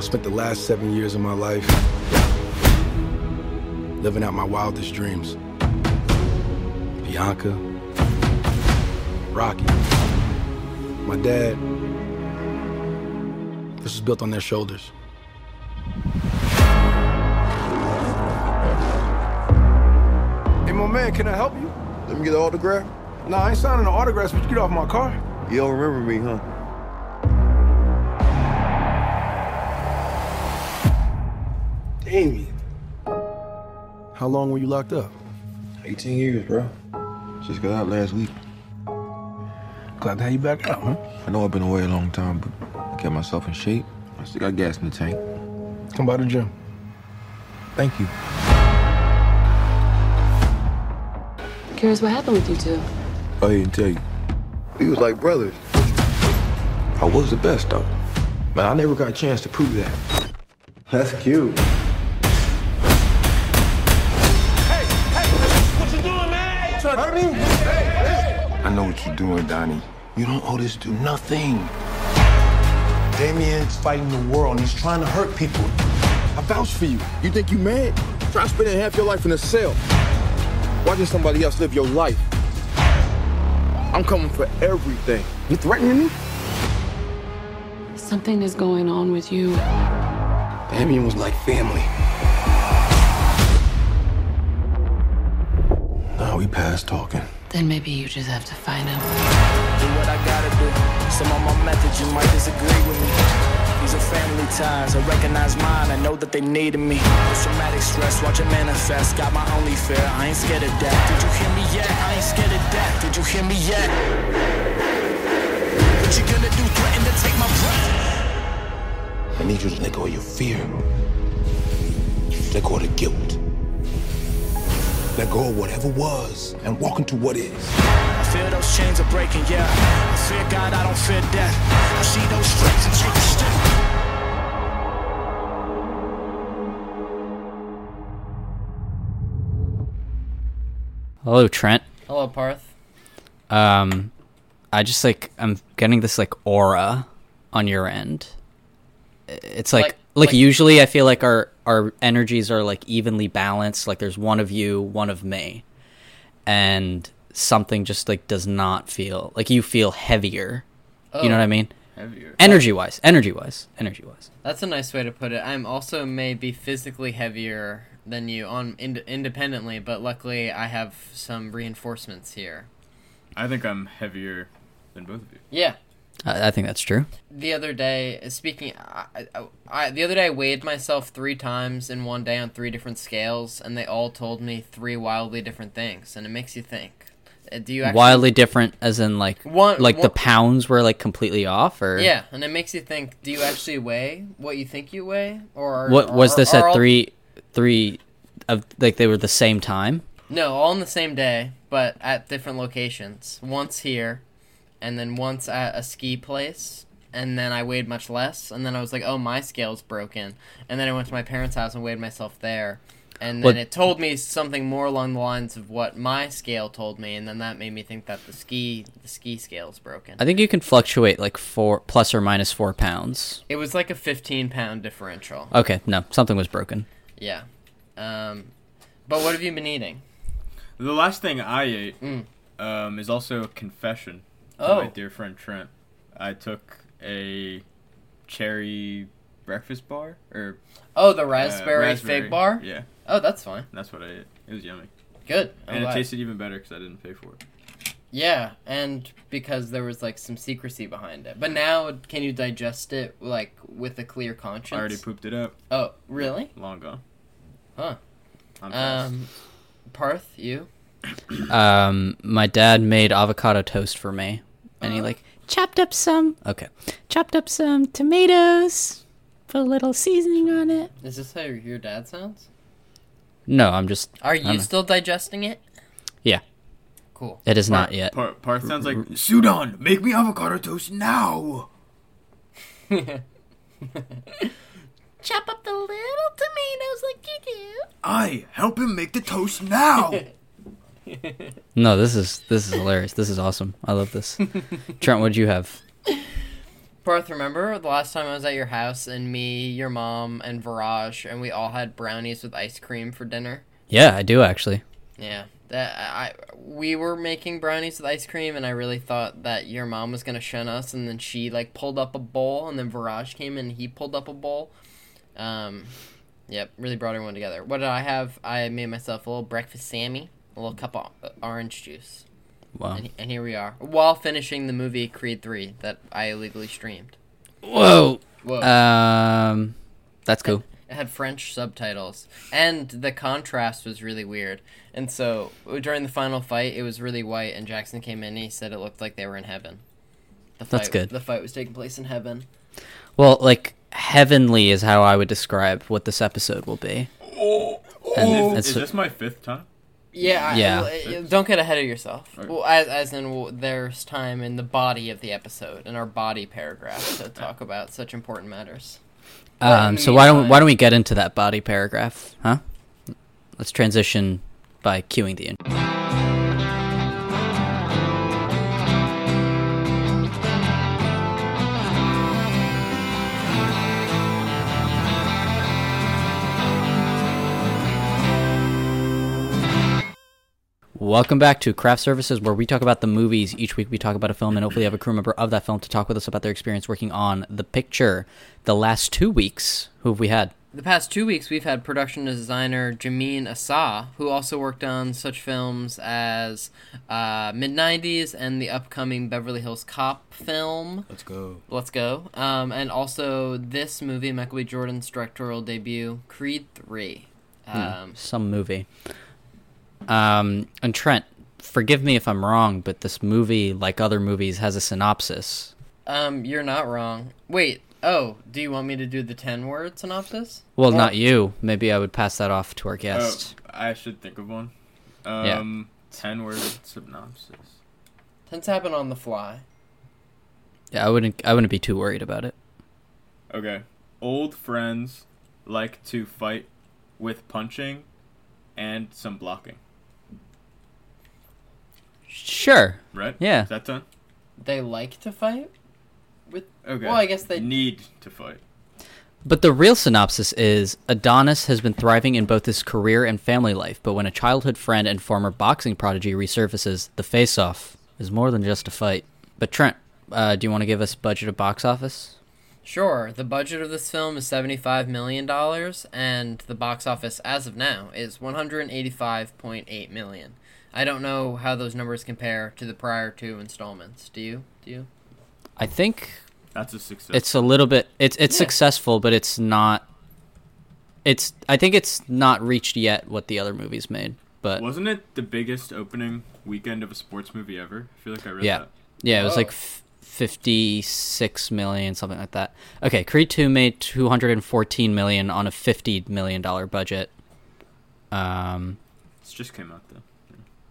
I spent the last seven years of my life living out my wildest dreams. Bianca, Rocky, my dad. This was built on their shoulders. Hey, my man, can I help you? Let me get an autograph. Nah, I ain't signing an autograph, but you get off my car. You don't remember me, huh? Damien. How long were you locked up? 18 years, bro. Just got out last week. Glad to have you back out, huh? I know I've been away a long time, but I kept myself in shape. I still got gas in the tank. Come by the gym. Thank you. Curious what happened with you two? I didn't tell you. We was like brothers. I was the best, though. But I never got a chance to prove that. That's cute. I know what you're doing, Donnie. You don't owe this dude nothing. Damien's fighting the world and he's trying to hurt people. I vouch for you. You think you mad? Try spending half your life in a cell. Watching somebody else live your life. I'm coming for everything. You threatening me? Something is going on with you. Damien was like family. Now we past talking. Then maybe you just have to find him. do what I gotta do. Some of my methods you might disagree with me. These are family ties. I recognize mine. I know that they needed me. It's traumatic stress, watch it manifest. Got my only fear. I ain't scared of death. Did you hear me yet? I ain't scared of death. Did you hear me yet? What you gonna do? Threaten to take my breath? I need you to let go of your fear. Let go of the guilt. Let go of whatever was and walk into what is. I fear those chains are breaking, yeah. I fear God, I don't fear death. I see those stripes and take a step. Hello, Trent. Hello, Parth. Um, I just like I'm getting this like aura on your end. It's like Like- like, like- usually I feel like our our energies are like evenly balanced. Like there's one of you, one of me, and something just like does not feel like you feel heavier. You know Oh. what I oh. mean? Heavier. Energy wise, energy wise, energy wise. That's a nice way to put it. I'm also maybe physically heavier than you on ind- independently, but luckily I have some reinforcements here. I think I'm heavier than both of you. Yeah. I, I think that's true. The other day, speaking, I, I, I, the other day I weighed myself three times in one day on three different scales, and they all told me three wildly different things, and it makes you think. Uh, Do you actually, Wildly different, as in like One- like the pounds were like completely off, or Yeah, and it makes you think. Do you actually weigh what you think you weigh, or are, What was are- this are at all- three three of like they were the same time? No, all on the same day, but at different locations. Once here, and then once at a ski place, and then I weighed much less, and then I was like, "Oh, my scale's broken," and then I went to my parents' house and weighed myself there, and then What- it told me something more along the lines of what my scale told me, and then that made me think that the ski the ski scale's broken. I think you can fluctuate like four plus or minus four pounds. It was like a fifteen pound differential. Okay, no, something was broken. Yeah, um, but what have you been eating? The last thing I ate Mm. um, is also a confession to Oh. my dear friend Trent. I took a cherry breakfast bar or Oh, the uh, raspberry, raspberry. fig bar. Yeah, Oh, that's fine. that's what I ate. It was yummy, Good. I'm and it tasted even better because I didn't pay for it. Yeah, and because there was like some secrecy behind it. But now, can you digest it like with a clear conscience? I already pooped it up. Oh, really? Long gone. Huh. I'm. Um, Parth, you? Um, my dad made avocado toast for me, and he like chopped up some. Okay, chopped up some tomatoes, put a little seasoning on it. Is this how your dad sounds? No, I'm just. Are I'm- you still digesting it? Yeah. Cool. It is not yet. Par- Parth sounds like Sudan. Make me avocado toast now. Chop up the little tomatoes like you do. I help him make the toast now. No, this is this is hilarious. This is awesome. I love this. Trent, what'd you have? Parth, Parth, remember the last time I was at your house and me, your mom, and Viraj, and we all had brownies with ice cream for dinner? Yeah, I do actually. Yeah, that I we were making brownies with ice cream, and I really thought that your mom was gonna shun us, and then she like pulled up a bowl, and then Viraj came in, and he pulled up a bowl. Um, yep, really brought everyone together. What did I have? I made myself a little breakfast Sammy, a little cup of orange juice, Wow. and, and here we are, while finishing the movie Creed Three that I illegally streamed. Whoa. Whoa. Um, that's cool. It had French subtitles, and the contrast was really weird. And so during the final fight, it was really white, and Jackson came in and he said it looked like they were in heaven. The fight, That's good. The fight was taking place in heaven. Well, like heavenly is how I would describe what this episode will be. And Is, it's- is this my fifth time? Yeah, Yeah. I- don't get ahead of yourself. Okay. Well, as, as in, well, there's time in the body of the episode, in our body paragraph, to talk about such important matters. Um, so why don't meantime- why don't we get into that body paragraph, huh? Let's transition by cueing the. In- Welcome back to Craft Services, where we talk about the movies. Each week we talk about a film and hopefully have a crew member of that film to talk with us about their experience working on the picture. The last two weeks, who have we had? The past two weeks, we've had production designer Jahmin Assa, who also worked on such films as uh, Mid 90s and the upcoming Beverly Hills Cop film. Let's go. Let's go. Um, and also this movie, Michael B. Jordan's directorial debut, Creed 3. Um, Some movie. Um, and Trent, forgive me if I'm wrong, but this movie, like other movies, has a synopsis. um, you're not wrong. Wait, oh, do you want me to do the 10 word synopsis? Well, Or- not you. Maybe I would pass that off to our Oh, guest. I should think of one. Yeah. Um, ten word synopsis. Tends to happen on the fly. Yeah, I wouldn't. I wouldn't be too worried about it. Okay. Old friends like to fight with punching and some blocking. Sure. Right? Yeah. Is that done? They like to fight? With Okay. Well, I guess they- need to fight. But the real synopsis is Adonis has been thriving in both his career and family life, but when a childhood friend and former boxing prodigy resurfaces, the face off is more than just a fight. But Trent, uh, do you want to give us budget of box office? Sure, the budget of this film is $75 million, and the box office as of now is $185.8 million. I don't know how those numbers compare to the prior two installments. Do you? Do you? I think That's a success. it's a little bit it's it's Yeah. successful, but it's not it's I think it's not reached yet what the other movies made. But Wasn't it the biggest opening weekend of a sports movie ever? I feel like I read yeah. that. Yeah, it was Oh. like f- 56 million something like that. Okay, Creed 2 made 214 million on a 50 million dollar budget. Um It just came out though.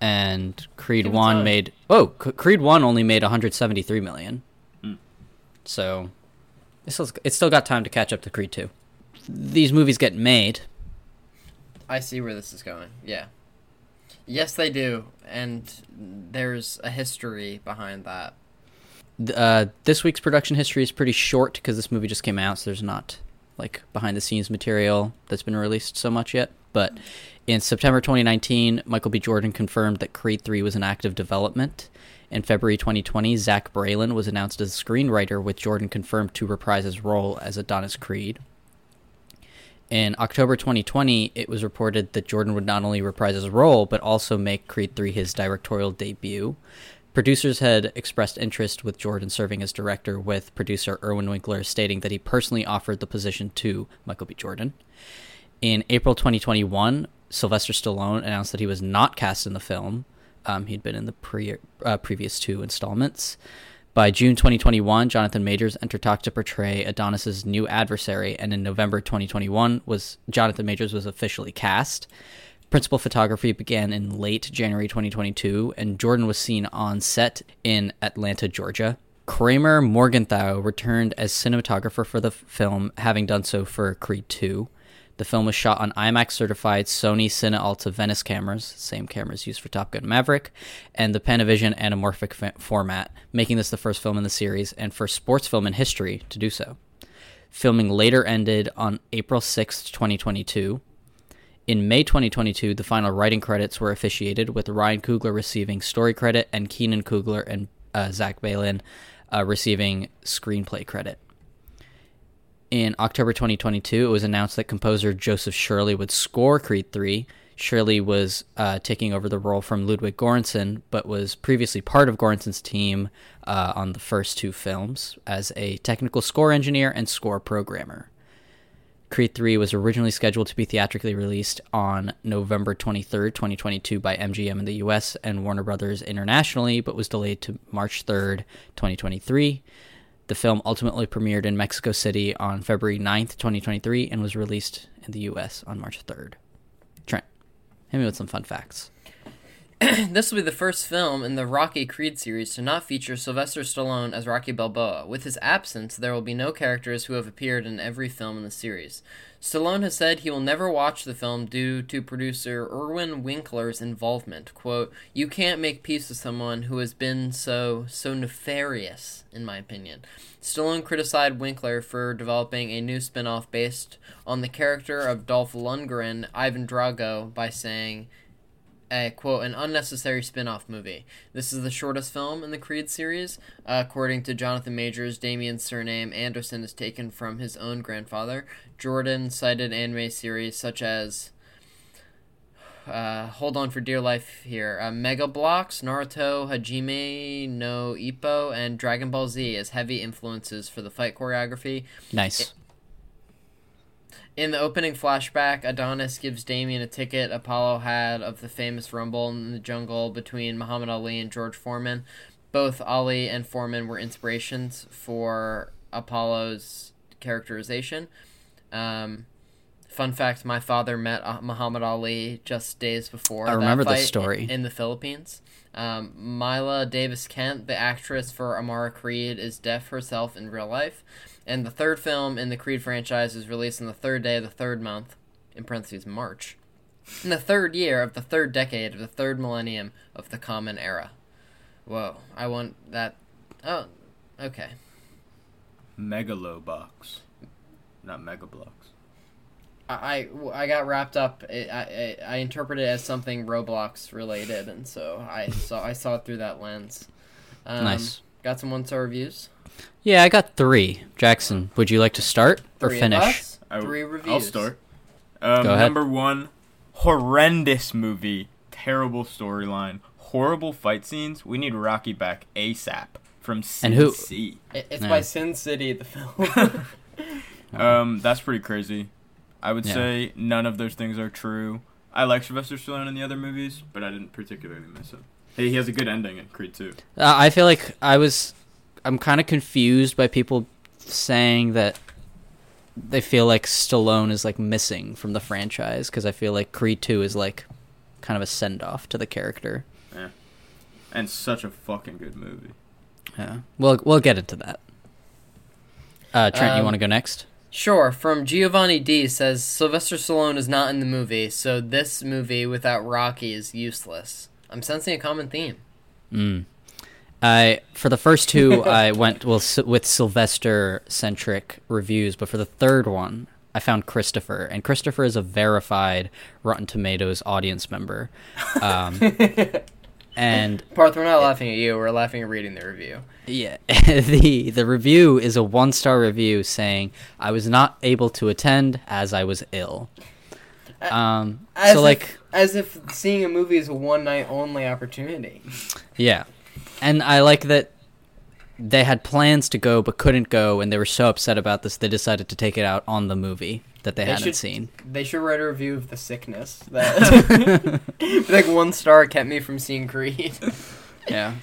And Creed Give 1 made Oh, C- Creed 1 only made 173 million. Hmm. So it's still, it's still got time to catch up to Creed 2. These movies get made. I see where this is going. Yeah. Yes, they do, and there's a history behind that. Uh, this week's production history is pretty short because this movie just came out, so there's not like behind the scenes material that's been released so much yet. But in September 2019, Michael B. Jordan confirmed that Creed 3 was in active development. In February 2020, Zach Baylin was announced as a screenwriter, with Jordan confirmed to reprise his role as Adonis Creed. In October 2020, it was reported that Jordan would not only reprise his role, but also make Creed 3 his directorial debut. Producers had expressed interest with Jordan serving as director, with producer Irwin Winkler stating that he personally offered the position to Michael B. Jordan. In April 2021, Sylvester Stallone announced that he was not cast in the film. Um, he'd been in the pre- uh, previous two installments. By June 2021, Jonathan Majors entered talk to portray Adonis's new adversary, and in November 2021, was Jonathan Majors was officially cast. Principal photography began in late January 2022, and Jordan was seen on set in Atlanta, Georgia. Kramer Morgenthau returned as cinematographer for the film, having done so for Creed 2. The film was shot on IMAX certified Sony Cine Alta Venice cameras, same cameras used for Top Gun Maverick, and the Panavision anamorphic format, making this the first film in the series and first sports film in history to do so. Filming later ended on April 6, 2022. In May 2022, the final writing credits were officiated, with Ryan Coogler receiving story credit and Keenan Coogler and uh, Zach Baylin uh, receiving screenplay credit. In October 2022, it was announced that composer Joseph Shirley would score Creed 3. Shirley was uh, taking over the role from Ludwig Göransson, but was previously part of Göransson's team uh, on the first two films as a technical score engineer and score programmer. Creed 3 was originally scheduled to be theatrically released on November 23rd, 2022 by MGM in the US and Warner Brothers internationally, but was delayed to March 3rd, 2023. The film ultimately premiered in Mexico City on February 9th, 2023, and was released in the US on March 3rd. Trent, hit me with some fun facts. this will be the first film in the Rocky Creed series to not feature Sylvester Stallone as Rocky Balboa. With his absence, there will be no characters who have appeared in every film in the series. Stallone has said he will never watch the film due to producer Irwin Winkler's involvement. Quote, You can't make peace with someone who has been so so nefarious, in my opinion. Stallone criticized Winkler for developing a new spin-off based on the character of Dolph Lundgren, Ivan Drago, by saying a quote an unnecessary spin-off movie. This is the shortest film in the Creed series. Uh, according to Jonathan Majors, Damien's surname Anderson is taken from his own grandfather. Jordan cited anime series such as uh, hold on for dear life here. Uh, Mega Blocks, Naruto, Hajime no Ippo, and Dragon Ball Z as heavy influences for the fight choreography. Nice. In the opening flashback, Adonis gives Damien a ticket Apollo had of the famous rumble in the jungle between Muhammad Ali and George Foreman. Both Ali and Foreman were inspirations for Apollo's characterization. Um, fun fact: My father met uh, Muhammad Ali just days before. I remember this fight story. in the Philippines. Um, Mila Davis Kent, the actress for Amara Creed, is deaf herself in real life. And the third film in the Creed franchise is released on the third day of the third month, in parentheses, March, in the third year of the third decade of the third millennium of the Common Era. Whoa, I want that. Oh, okay. Megalobox, not Mega Blocks. I, I, I got wrapped up. I, I, I interpreted it as something Roblox related, and so I saw I saw it through that lens. Um, Nice. Got some one star reviews. Yeah, I got three. Jackson, would you like to start or Three of finish? us, I, Three reviews. I'll start. Um, Go ahead. Number one, horrendous movie, terrible storyline, horrible fight scenes. We need Rocky back ASAP from And who- CC. It's Yeah. by Sin City, the film. Um, that's pretty crazy. I would Yeah. say none of those things are true. I like Sylvester Stallone in the other movies, but I didn't particularly miss him. Hey, he has a good ending in Creed 2. Uh, I feel like I was. I'm kind of confused by people saying that they feel like Stallone is like missing from the franchise because I feel like Creed 2 is like kind of a send off to the character. Yeah, and such a fucking good movie. Yeah, we'll we'll get into that. Uh, Trent, you Um, want to go next? Sure. From Giovanni D says Sylvester Stallone is not in the movie, so this movie without Rocky is useless. I'm sensing a common theme. Mm. I for the first two I went well s- with Sylvester centric reviews, but for the third one I found Christopher, and Christopher is a verified Rotten Tomatoes audience member. Um, and Parth, we're not laughing at you. We're laughing at reading the review. yeah, the the review is a one star review saying I was not able to attend as I was ill. Um, As so if, like as if seeing a movie is a one night only opportunity. Yeah. And I like that they had plans to go but couldn't go and they were so upset about this they decided to take it out on the movie that they, They hadn't should- seen. They should write a review of The Sickness. That like one star kept me from seeing Creed. Yeah.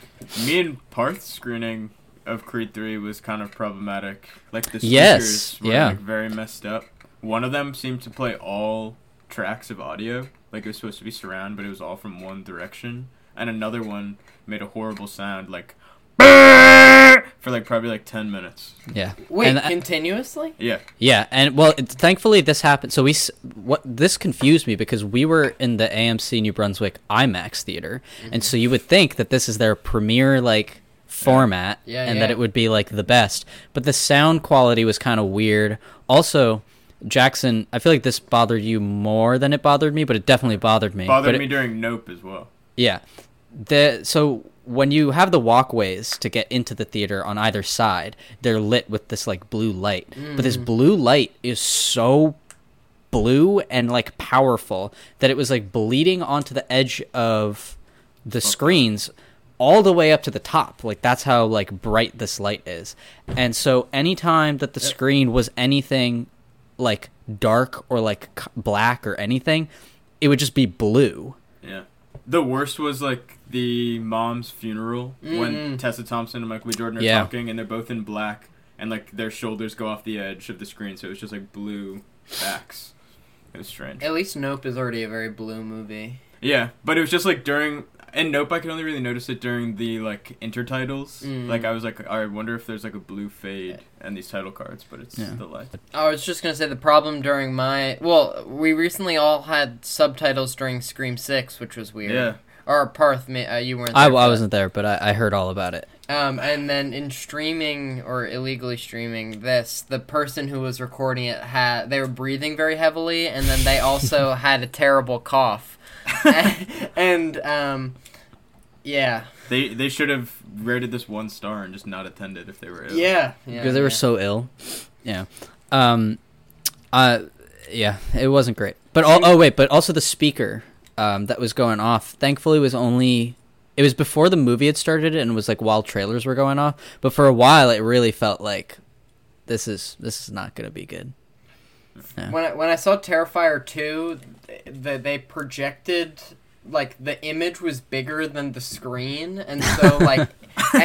Me and Parth's screening of Creed 3 was kind of problematic. Like the speakers Yes, were yeah. like very messed up. One of them seemed to play all tracks of audio, like it was supposed to be surround, but it was all from one direction. And another one made a horrible sound like for like probably like ten minutes. Yeah. Wait, And I- continuously? Yeah, Yeah, and well, it, thankfully this happened. So we what this confused me because we were in the AMC New Brunswick IMAX theater, and mm-hmm. so you would think that this is their premiere like format, Yeah, and that it would be like the best. But the sound quality was kind of weird. Also, Jackson, I feel like this bothered you more than it bothered me, but it definitely bothered me. bothered But it- me during Nope as well. yeah. The so when you have the walkways to get into the theater on either side, they're lit with this like blue light. But this mm. blue light is so blue and like powerful that it was like bleeding onto the edge of the screens all the way up to the top. Like that's how like bright this light is. And so anytime that the screen was anything like dark or like black or anything, it would just be blue. Yeah. The worst was like the mom's funeral Mm-hmm. when Tessa Thompson and Michael B. Jordan are Yeah. talking and they're both in black and like their shoulders go off the edge of the screen, so it was just like blue backs. It was strange. At least Nope is already a very blue movie. Yeah, but it was just like during and Nope. I could only really notice it during the like intertitles. Mm. Like I was like, I wonder if there's like a blue fade and these title cards, but it's Yeah. the light. I was just gonna say the problem during my well, we recently all had subtitles during Scream Six, which was weird. Yeah. Or Parth, ma- uh, you weren't. I, there for I wasn't there, but I, I heard all about it. Um, and then in streaming or illegally streaming this, the person who was recording it had they were breathing very heavily, and then they also had a terrible cough, and um, yeah, They they should have rated this one star and just not attended if they were ill. yeah, yeah, because they were so ill. Yeah. Um. Uh. Yeah. It wasn't great. But oh, oh wait. But also the speaker um, that was going off. Thankfully, was only. It was before the movie had started and it was like while trailers were going off. But for a while, it really felt like this is this is not gonna be good. When I, when I saw Terrifier 2, the, they projected like the image was bigger than the screen and so like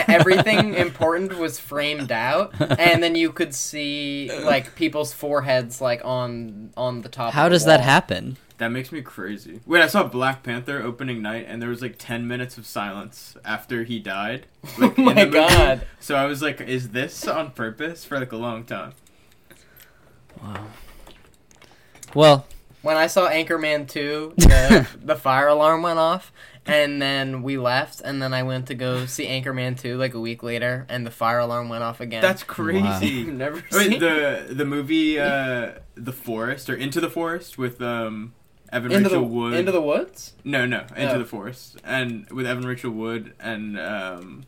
everything important was framed out and then you could see like people's foreheads like on on the top How of the does that happen? That makes me crazy. Wait, I saw Black Panther opening night, and there was like ten minutes of silence after he died. Like, Oh my. God. So I was like, "Is this on purpose?" For like a long time. Well, when I saw Anchorman 2 the, the fire alarm went off and then we left and then I went to go see Anchorman 2 like a week later and the fire alarm went off again That's crazy. I've never Wait, the the movie uh, The Forest or Into the Forest with um Evan into the Rachel Wood. into the woods no, no, Into Oh. the Forest, and with Evan Rachel Wood and um,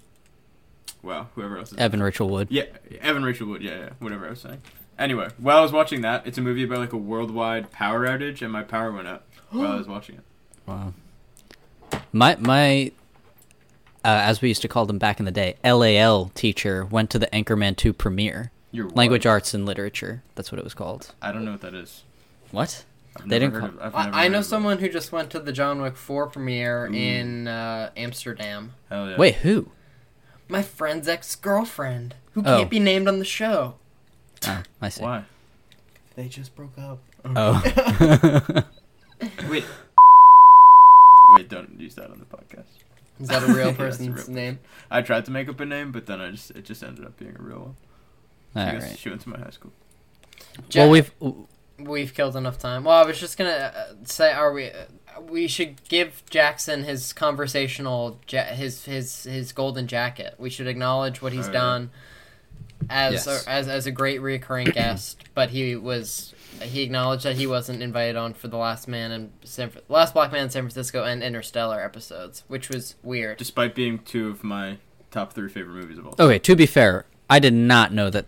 well, whoever else is Evan Rachel Wood. Yeah, Evan Rachel Wood. Yeah, yeah, whatever I was saying. Anyway, while I was watching that, it's a movie about like a worldwide power outage, and my power went up while I was watching it. Wow. My my uh, as we used to call them back in the day, LAL teacher went to the Anchorman 2 premiere. Your what? Language Arts and Literature. That's what it was called. I don't know what that is. What? I've They didn't call- of- I've never I, I know someone who just went to the John Wick 4 premiere in uh, Amsterdam Hell yeah. Wait, who? my friend's ex-girlfriend who Oh. can't be named on the show Oh, I see. why? they just broke up Oh. Wait. Wait, don't use that on the podcast. is that a real Yeah, a person's real name I tried to make up a name, but then I just it just ended up being a real one. All I guess right. she went to my high school. Well, we've We've killed enough time. Well, I was just gonna uh, say, are we? Uh, we should give Jackson his conversational, ja- his his his golden jacket. We should acknowledge what he's Oh, yeah. Done as Yes. a, as as a great recurring guest. But he was he acknowledged that he wasn't invited on for the Last Man and San, Last Black Man in San Francisco and Interstellar episodes, which was weird. Despite being two of my top three favorite movies of all time. okay. To be fair, I did not know that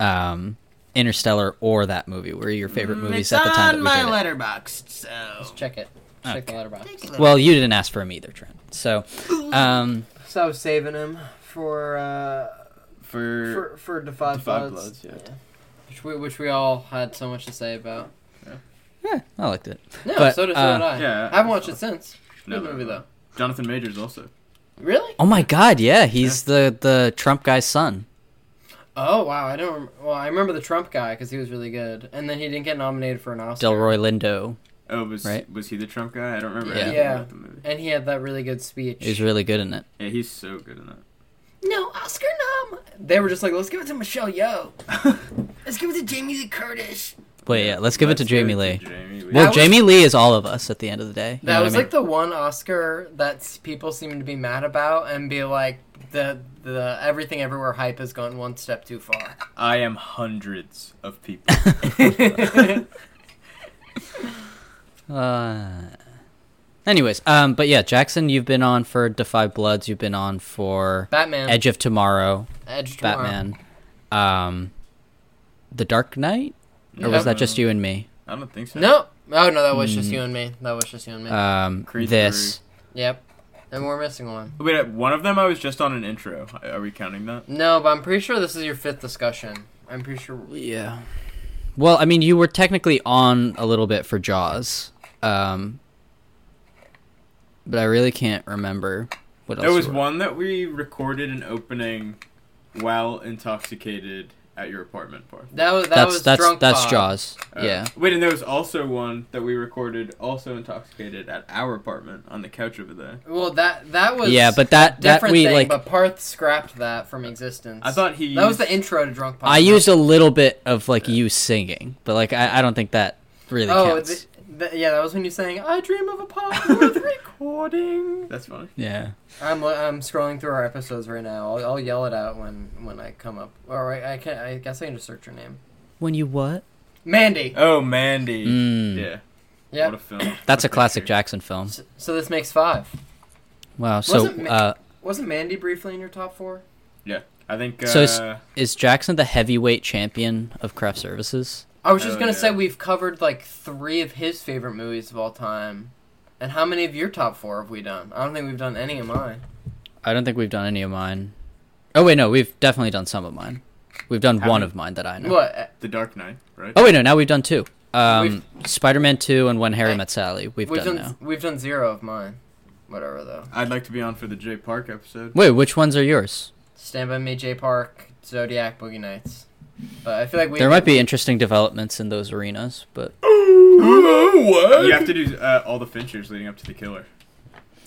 um, Interstellar or that movie were your favorite movies at the time that we did it. Letterboxd. So Just check it. Check the Letterboxd. Well, you didn't ask for him either, Trent. So, um, So I was saving him for uh, for, for for Defied, Da 5 Bloods, Bloods, yeah. Which we which we all had so much to say about. Yeah, I liked it. No, But, so, did, so uh, did I. yeah, I haven't watched it since. No, Good movie though. Jonathan Majors also. Really? Oh my God! Yeah, he's the the Trump guy's son. Oh wow, I don't. Well, I remember the Trump guy because he was really good, and then he didn't get nominated for an Oscar. Delroy Lindo. Oh, was Right. was he the Trump guy? I don't remember Yeah. Yeah. about the movie. And he had that really good speech. He's really good in it. Yeah, he's so good in that. No Oscar nom. they were just like, let's give it to Michelle Yeoh. let's give it to Jamie Lee Curtis. Wait, yeah, let's give it to Let's give Jamie it Lee. to Jamie Lee. Well, That was- Jamie Lee is all of us at the end of the day. You That what was I mean? like the one Oscar that s- people seem to be mad about and be like, the the everything everywhere hype has gone one step too far. I am hundreds of people. Uh, anyways, um, but yeah, Jackson, you've been on for Da 5 Bloods. You've been on for Batman, Edge of Tomorrow, Edge Tomorrow. Batman, um, The Dark Knight, or was that just you and me? I don't think so. No, oh no, that was just Mm. you and me. That was just you and me. Um, Creed this. yep, and we're missing one. Wait, one of them I was just on an intro. Are we counting that? No, but I'm pretty sure this is your fifth discussion. I'm pretty sure. Yeah. Well, I mean, you were technically on a little bit for Jaws, um, but I really can't remember what else. There was you were- one that we recorded an opening while intoxicated at your apartment park. That was that That's was that's drunk. that's Pod. Jaws. Uh, yeah. Wait, and there was also one that we recorded also intoxicated at our apartment on the couch over there. Well, that that was Yeah, but that- a that we, thing, like- But Parth scrapped that from existence. I thought he that was the intro to Drunk Pod. I used a little bit of like you singing, but like I, I don't think that really Oh, counts. the, the, yeah, that was when you sang "I Dream of a Pod worth recording." That's funny. yeah. I'm I'm scrolling through our episodes right now. I'll, I'll yell it out when when I come up. All right, I can't. I guess I can just search your name. When you what? Mandy. Oh, Mandy. Mm. Yeah. Yeah. What a film. That's a classic picture. Jackson film. So, so this makes five. Wow. So Wasn't Ma- uh, Wasn't Mandy briefly in your top four? Yeah. I think. Uh, So is- is Jackson the heavyweight champion of craft services? I was just Oh, gonna yeah. say we've covered like three of his favorite movies of all time. And how many of your top four have we done? I don't think we've done any of mine. I don't think we've done any of mine. Oh wait, no, we've definitely done some of mine. We've done How one many? of mine that I know. What? The Dark Knight, right? Oh wait, no, now we've done two. Um, Spider-Man two and When Harry Hey, Met Sally. We've, We've done, done now. we've done zero of mine. Whatever though. I'd like to be on for the Jay Park episode. Wait, which ones are yours? Stand by Me, J Park, Zodiac, Boogie Nights. But I feel like we There might be interesting developments in those arenas, but what? You have to do uh, all the Finchers leading up to the killer.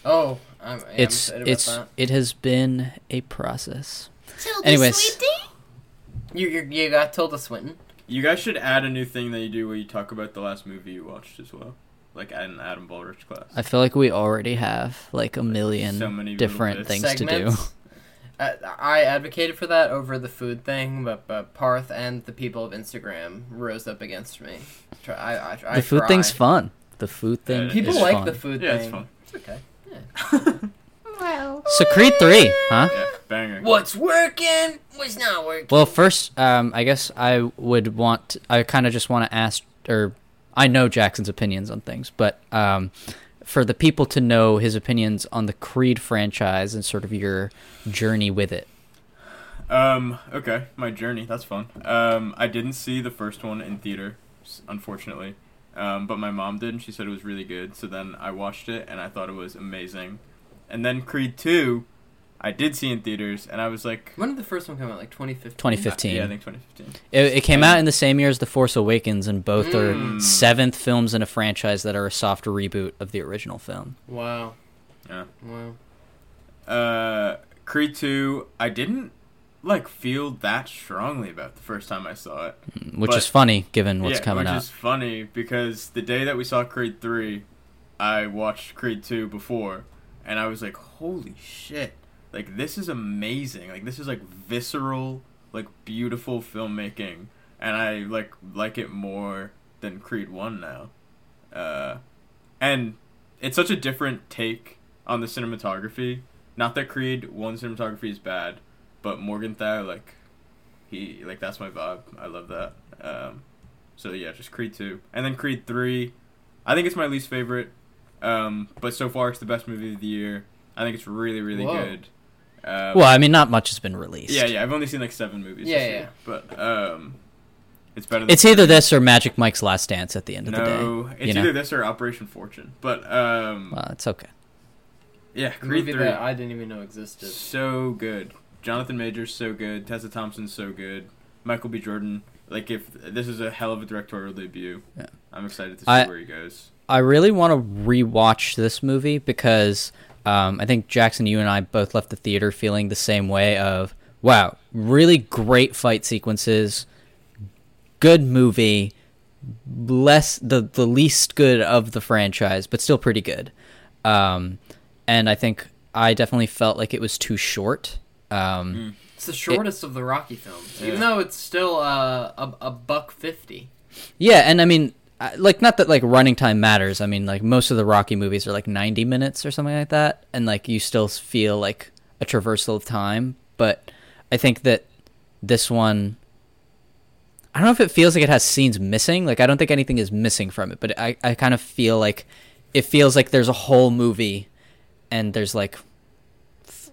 Oh, I'm, yeah, I'm it's about it's that. it has been a process. Anyways, You you you got Tilda Swinton. You guys should add a new thing that you do where you talk about the last movie you watched as well, like add an Adam Baldrich class. I feel like we already have like a million So many different bits. things to do. Segments. Uh, I advocated for that over the food thing, but, but Parth and the people of Instagram rose up against me. I, I, I The food try. thing's fun. The food thing. Yeah, People is like fun. the food Yeah, thing. it's fun. It's okay. So Creed three, huh? Yeah, banger. What's working? What's not working? Well, first, um, I guess I would want. I kind of just want to ask, or I know Jackson's opinions on things, but um, for the people to know his opinions on the Creed franchise and sort of your journey with it. Um, okay, my journey. That's fun. Um, I didn't see the first one in theater, unfortunately. Um, but my mom did, and she said it was really good. So then I watched it, and I thought it was amazing. And then Creed Two, I did see in theaters, and I was like, when did the first one come out? Like 2015. 2015. yeah, I think 2015. It, it came out in the same year as The Force Awakens, and both Mm. are seventh films in a franchise that are a soft reboot of the original film, Wow. Yeah. Wow. Uh, Creed Two, I didn't like feel that strongly about the first time I saw it. which But- is funny given what's yeah, coming which up. is funny because the day that we saw Creed three, I watched Creed two before, and I was like, "Holy shit! Like this is amazing! Like this is like visceral, like beautiful filmmaking, and I like like it more than Creed one now." Uh, and it's such a different take on the cinematography. Not that Creed one cinematography is bad, but Morgenthau like he like that's my vibe. I love that. Um, so yeah, just Creed two, and then Creed three. I think it's my least favorite, um, but so far it's the best movie of the year. I think it's really really Whoa. good. Um, well, I mean, not much has been released. yeah, yeah. I've only seen like seven movies. Yeah, this yeah. year, but um, it's better. Than It's either this or Magic Mike's Last Dance at the end of the day. No, day. it's you know? either this or Operation Fortune. But um, Well, it's okay. yeah, A Creed movie three. that I didn't even know existed. so good. Jonathan Majors so good. Tessa Thompson's so good. Michael B. Jordan. Like if this is a hell of a directorial debut. Yeah. I'm excited to see I- where he goes. I really want to rewatch this movie because um, I think Jackson, you and I both left the theater feeling the same way of wow, really great fight sequences, good movie, less the the least good of the franchise, but still pretty good. Um, and I think I definitely felt like it was too short. Um, It's the shortest of the Rocky films, even though it's still uh, a a buck fifty. Yeah, and I mean, I- like, not that like running time matters. I mean, like most of the Rocky movies are like ninety minutes or something like that, and like you still feel like a traversal of time. But I think that this one, I don't know if it feels like it has scenes missing. Like, I don't think anything is missing from it, but I I kind of feel like it feels like there's a whole movie, and there's like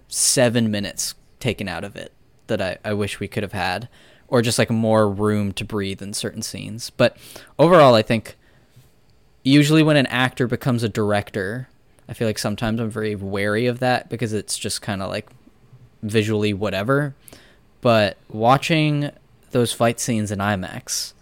seven minutes taken out of it that I, I wish we could have had or just like more room to breathe in certain scenes but overall i think usually when an actor becomes a director i feel like sometimes i'm very wary of that because it's just kind of like visually whatever but watching those fight scenes in imax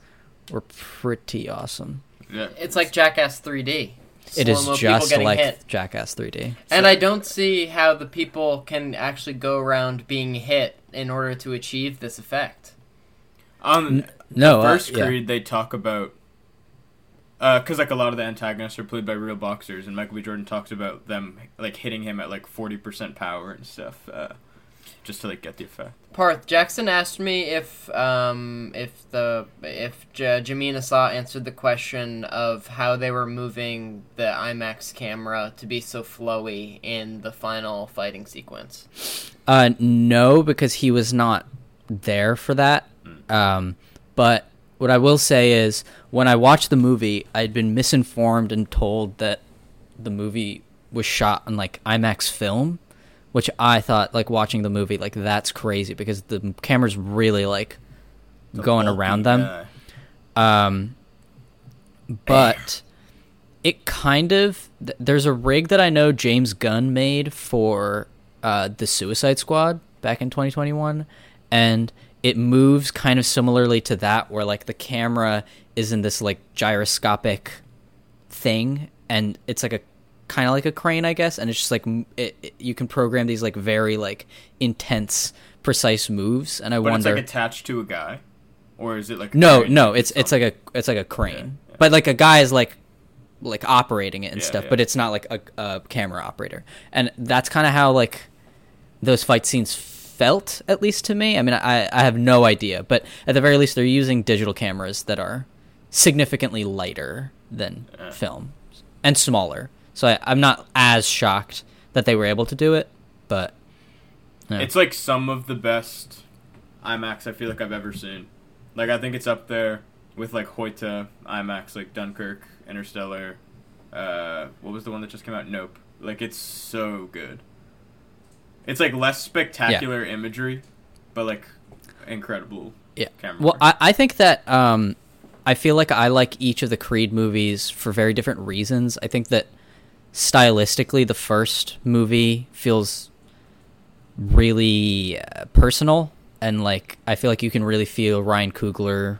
were pretty awesome Yeah. It's like Jackass 3D. it is Slow-mo people just like hit. jackass 3d And I don't see how the people can actually go around being hit in order to achieve this effect. On no the uh, first yeah. Creed, they talk about because like a lot of the antagonists are played by real boxers, and Michael B. Jordan talks about them like hitting him at like forty percent power and stuff, uh, just to like get the effect. Parth Jackson asked me if um, if the if J- Jahmin Assa answered the question of how they were moving the IMAX camera to be so flowy in the final fighting sequence. Uh, no, because he was not there for that. Um, but what I will say is, when I watched the movie, I'd been misinformed and told that the movie was shot on like IMAX film, which I thought, like watching the movie, like that's crazy because the camera's really like The going bulky around them. Um, but it kind of th- there's a rig that I know James Gunn made for uh, the Suicide Squad back in 2021, and it moves kind of similarly to that, where like the camera is in this like gyroscopic thing, and it's like a kind of like a crane, I guess, and it's just like it, it- you can program these like very like intense, precise moves, and I But wonder. it's like attached to a guy, or is it like a No, crane no, it's it's oh. like a it's like a crane, yeah. but like a guy is like like operating it and Yeah, stuff, yeah. but it's not like a, a camera operator, and that's kind of how like those fight scenes felt, at least to me. I mean, I I have no idea, but at the very least, they're using digital cameras that are significantly lighter than film and smaller. So I, I'm not as shocked that they were able to do it, but. It's like some of the best IMAX I feel like I've ever seen. Like I think it's up there with like Hoyte IMAX, like Dunkirk, Interstellar. Uh, what was the one that just came out? Nope. Like it's so good. It's like less spectacular imagery, but like incredible. Yeah. Camera Well, work. I, I think that um, I feel like I like each of the Creed movies for very different reasons. I think that stylistically, the first movie feels really uh, personal, and like I feel like you can really feel Ryan Coogler,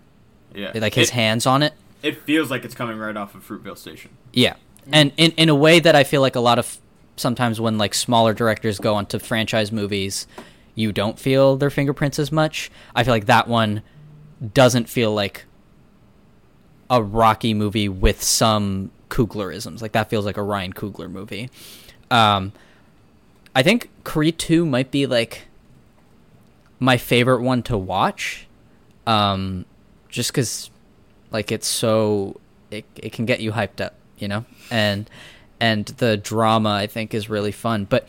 yeah, like his it, hands on it. It feels like it's coming right off of Fruitvale Station. Yeah, and in in a way that I feel like a lot of sometimes when like smaller directors go onto franchise movies, you don't feel their fingerprints as much. I feel like that one doesn't feel like a Rocky movie with some Cooglerisms. Like that feels like a Ryan Coogler movie. Um, I think Creed Two might be like my favorite one to watch, um, just because like it's so it it can get you hyped up, you know, and and the drama I think is really fun. But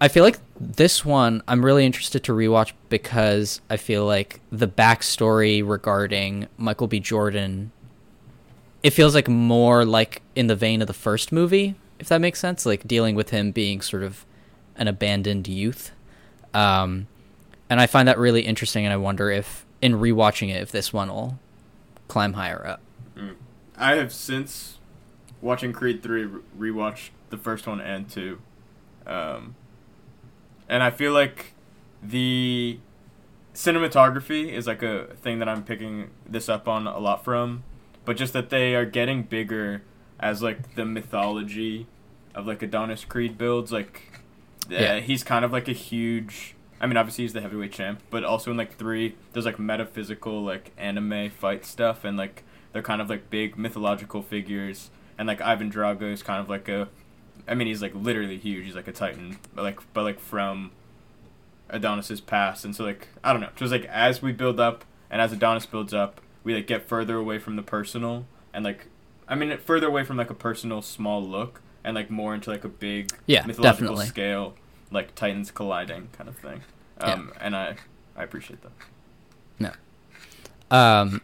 I feel like this one I'm really interested to rewatch because I feel like the backstory regarding Michael B. Jordan. It feels like more like in the vein of the first movie, if that makes sense. Like dealing with him being sort of an abandoned youth. Um, and I find that really interesting, and I wonder if, in rewatching it, if this one will climb higher up. I have since watching Creed three re- rewatched the first one and two, um, and I feel like the cinematography is like a thing that I'm picking this up on a lot from, but just that they are getting bigger as like the mythology of like Adonis Creed builds. Like, uh, Yeah. he's kind of like a huge I mean, obviously he's the heavyweight champ, but also in like three, there's like metaphysical like anime fight stuff, and like they're kind of like big mythological figures, and like Ivan Drago is kind of like a, I mean, he's like literally huge. He's like a titan, but like but like from Adonis's past, and so like I don't know, just like as we build up and as Adonis builds up, we like get further away from the personal and like, I mean, further away from like a personal small look and like more into like a big Yeah, mythological definitely. scale, like titans colliding kind of thing. Yeah. Um, and I I appreciate that. No. Um,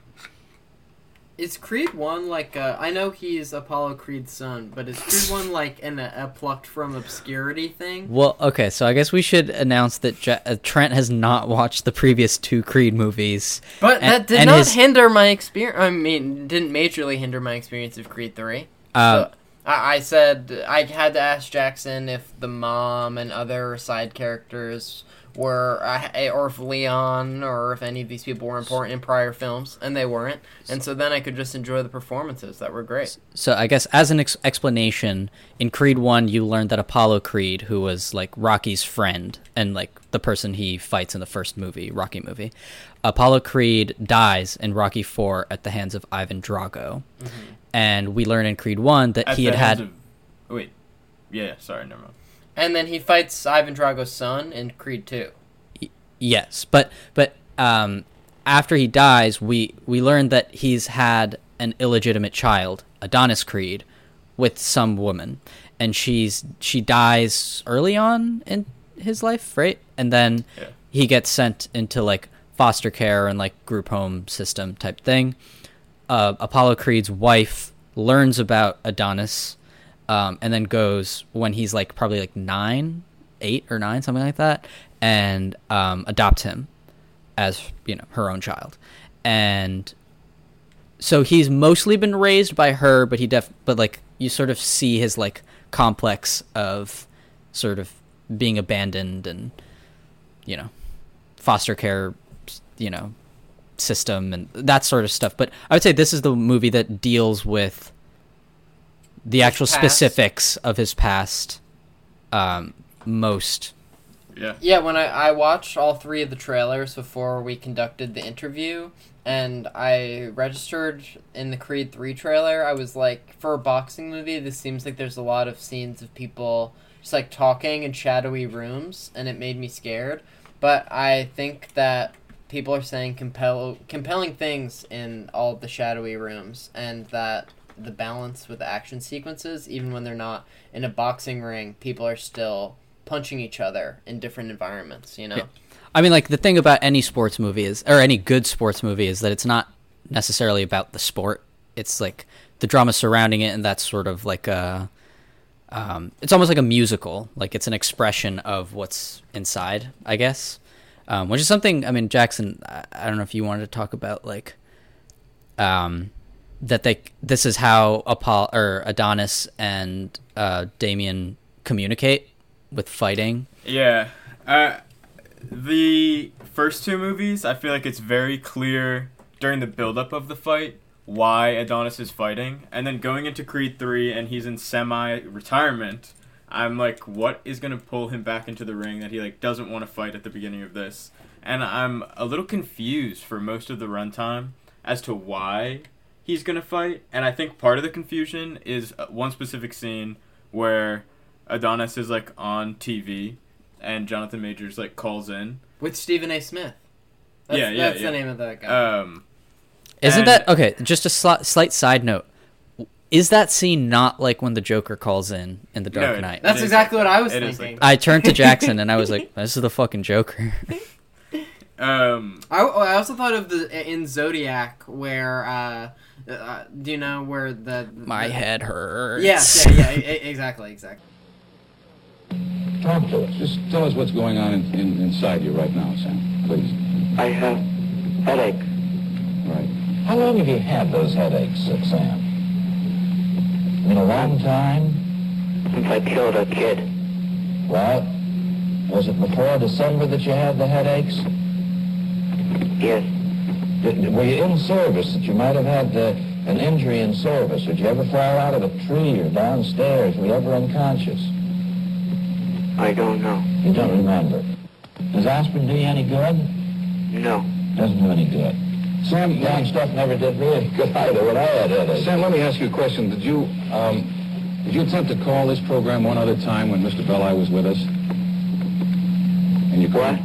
Is Creed one like uh, I know he's Apollo Creed's son, but is Creed one like an a plucked from obscurity thing? well, okay, so I guess we should announce that Ja uh, Trent has not watched the previous two Creed movies. But And- that did not his- hinder my experience. I mean, didn't majorly hinder my experience of Creed three. Uh, So, I, I said I had to ask Jackson if the mom and other side characters were, uh, or if Leon or if any of these people were important in prior films, and they weren't. And so then I could just enjoy the performances that were great. So I guess as an ex- explanation, in Creed One, you learned that Apollo Creed, who was like Rocky's friend and like the person he fights in the first movie, Rocky movie, Apollo Creed dies in Rocky Four at the hands of Ivan Drago, and we learn in Creed One that At he had had. Of, wait, yeah, sorry, never mind. And then he fights Ivan Drago's son in Creed two. Yes, but but um, after he dies, we we learn that he's had an illegitimate child, Adonis Creed, with some woman, and she's she dies early on in his life, right? And then Yeah. he gets sent into like foster care and like group home system type thing. Uh, Apollo Creed's wife learns about Adonis, um, and then goes when he's like probably like nine, eight or nine, something like that, and um, adopts him as you know her own child, and so he's mostly been raised by her, but he def but like you sort of see his like complex of sort of being abandoned and you know foster care you know system and that sort of stuff. But i would say this is the movie that deals with the actual past. specifics of his past um most Yeah, Yeah, when I, I watched all three of the trailers before we conducted the interview, and I registered in the Creed 3 trailer, I was like, for a boxing movie, this seems like there's a lot of scenes of people just like talking in shadowy rooms, and it made me scared. But I think that people are saying compel compelling things in all the shadowy rooms, and that the balance with the action sequences, even when they're not in a boxing ring, people are still punching each other in different environments, you know? I mean, like the thing about any sports movie is, or any good sports movie is that it's not necessarily about the sport. It's like the drama surrounding it, and that's sort of like a, um, it's almost like a musical. Like it's an expression of what's inside, I guess. Um, which is something. I mean, Jackson. I, I don't know if you wanted to talk about like, um, that they. This is how Apollo or Adonis and uh, Damien communicate with fighting. Yeah. Uh, the first two movies, I feel like it's very clear during the buildup of the fight why Adonis is fighting. And then going into Creed 3 and he's in semi retirement, I'm like, what is going to pull him back into the ring that he like doesn't want to fight at the beginning of this? And I'm a little confused for most of the runtime as to why he's going to fight. And I think part of the confusion is uh, one specific scene where Adonis is like on TV and Jonathan Majors like calls in. With Stephen A. Smith. That's, Yeah, yeah, That's yeah. the name of that guy. Um, Isn't And- that okay? Just a sli- slight side note. Is that scene not like when the Joker calls in in The Dark No, Knight? that's exactly like what I was that. Thinking. like I turned to Jackson and I was like, "This is the fucking Joker." um, I, I also thought of the in Zodiac where uh, uh do you know where the, My the- head hurts. Yes, yeah, yeah, e- e- exactly, exactly. Talk to us. Just tell us what's going on in, in, inside you right now, Sam. Please. I have headache. Right. How long have you had those headaches, uh, Sam? Been a long time? Since I killed a kid. Well, was it before December that you had the headaches? Yes. Did, were you in service that you might have had uh, an injury in service? Did you ever fall out of a tree or downstairs? Were you ever unconscious? I don't know. You don't remember. Does aspirin do you any good? No. Doesn't do any good. Sam, That stuff never did me any good either when I had headaches. Sam, let me ask you a question. Did you, um, did you attempt to call this program one other time when Mr. Belli was with us? And you What?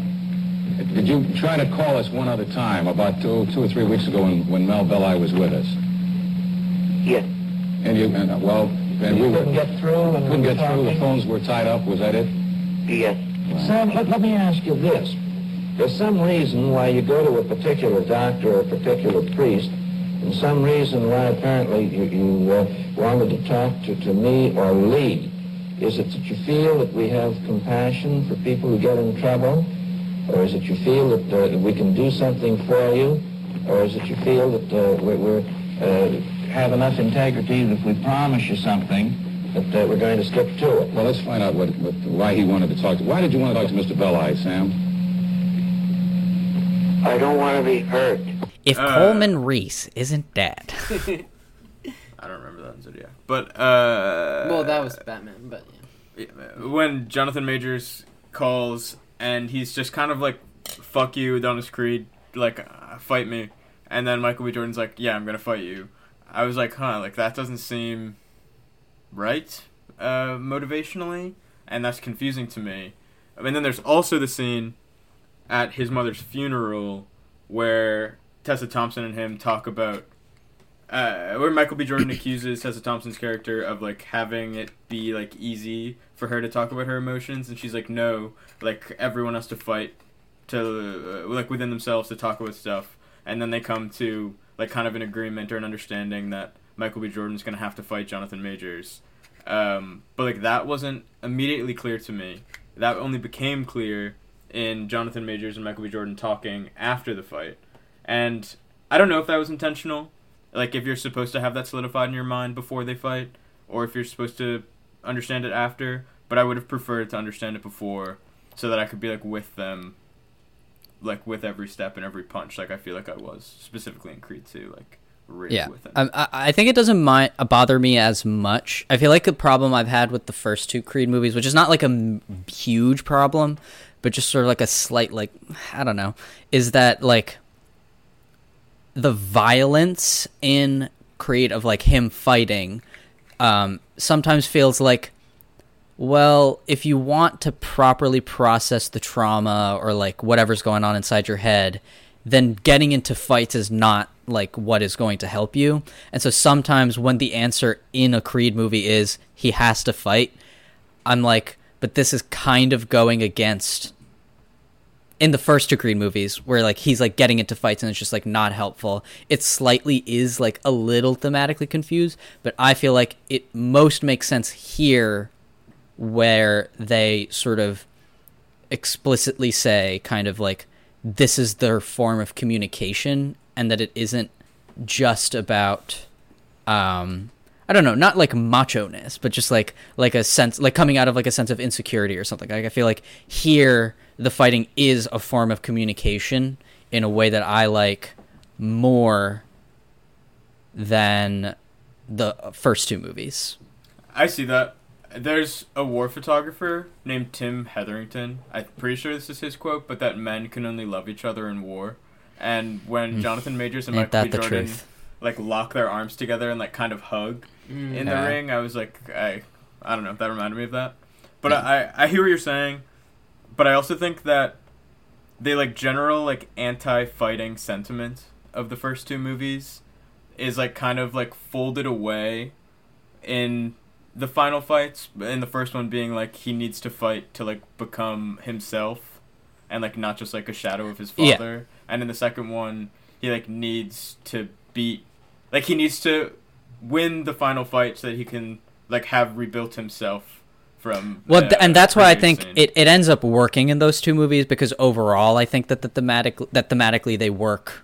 Did you try to call us one other time, about two, two or three weeks ago when, when Mel Belli was with us? Yes. And you, and, uh, well, and we were, couldn't get through and couldn't get through, the phones were tied up, was that it? Yes. Sam, let, let me ask you this. There's some reason why you go to a particular doctor or a particular priest, and some reason why apparently you, you uh, wanted to talk to, to me or Lee. Is it that you feel that we have compassion for people who get in trouble? Or is it you feel that uh, we can do something for you? Or is it you feel that uh, we're, we're uh, have enough integrity that if we promise you something, that uh, we're going to stick to it? Well, let's find out what, what, why he wanted to talk to. Why did you want to talk to Mr. Belli, Sam? I don't want to be hurt. If Uh, Coleman Reese isn't dead, I don't remember that in Zodiac. But uh Well, that was Batman, but yeah. when Jonathan Majors calls and he's just kind of like fuck you, Adonis Creed, like uh, fight me. And then Michael B. Jordan's like, "Yeah, I'm going to fight you." I was like, "Huh, like that doesn't seem right uh motivationally." And that's confusing to me. And then there's also the scene at his mother's funeral where Tessa Thompson and him talk about uh, where Michael B. Jordan accuses Tessa Thompson's character of like having it be like easy for her to talk about her emotions, and she's like, no, like everyone has to fight to uh, like within themselves to talk about stuff, and then they come to like kind of an agreement or an understanding that Michael B. Jordan's gonna have to fight Jonathan Majors, um, but like that wasn't immediately clear to me. That only became clear in Jonathan Majors and Michael B. Jordan talking after the fight, and I don't know if that was intentional like if you're supposed to have that solidified in your mind before they fight or if you're supposed to understand it after but i would have preferred to understand it before so that i could be like with them like with every step and every punch like i feel like i was specifically in creed 2 like really yeah, with them I, I I think it doesn't mi- bother me as much. I feel like the problem I've had with the first two Creed movies, which is not like a m- huge problem, but just sort of like a slight like I don't know, is that like the violence in Creed of like him fighting um, sometimes feels like well, if you want to properly process the trauma or like whatever's going on inside your head, then getting into fights is not like what is going to help you. And so sometimes when the answer in a Creed movie is he has to fight, I'm like, but this is kind of going against in the first two Creed movies where like he's like getting into fights and it's just like not helpful. It slightly is like a little thematically confused, but I feel like it most makes sense here where they sort of explicitly say kind of like this is their form of communication and that it isn't just about um I don't know, not like macho-ness, but just like like a sense like coming out of like a sense of insecurity or something. Like I feel like here the fighting is a form of communication in a way that I like more than the first two movies. i see that there's a war photographer named tim hetherington i'm pretty sure this is his quote but that men can only love each other in war and when hmm. jonathan majors and. Ain't michael that b jordan truth? like lock their arms together and like kind of hug mm. in the Yeah. ring. I was like, I, I don't know. That reminded me of that. But I, I hear what you're saying. But I also think that the like general like anti-fighting sentiment of the first two movies is like kind of like folded away in the final fights. and the first one being like he needs to fight to like become himself and like not just like a shadow of his Yeah. father. And in the second one, he like needs to beat like he needs to win the final fight so that he can like have rebuilt himself from Well, uh, th- and that's why I think scene. it, it ends up working in those two movies because overall I think that the thematic that thematically they work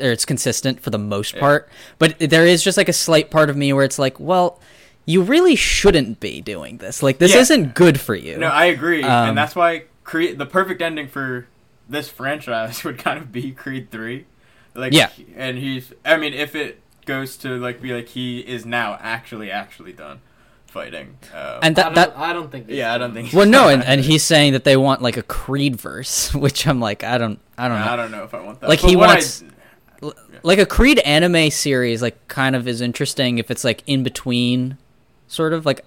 or it's consistent for the most Yeah. part. But there is just like a slight part of me where it's like, well, you really shouldn't be doing this. Like this Yeah. isn't good for you. No, I agree, Um, and that's why Creed the perfect ending for this franchise would kind of be Creed three, like Yeah. and he's I mean if it goes to like be like he is now actually actually done fighting. Um, And that- I don't, that- I don't think. yeah, I don't think. Well, no, and, and he's saying that they want like a Creed verse, which I'm like, I don't, I don't know. I don't know if I want that. Like, But he what I- wants- like a Creed anime series, like kind of is interesting if it's like in between, sort of like,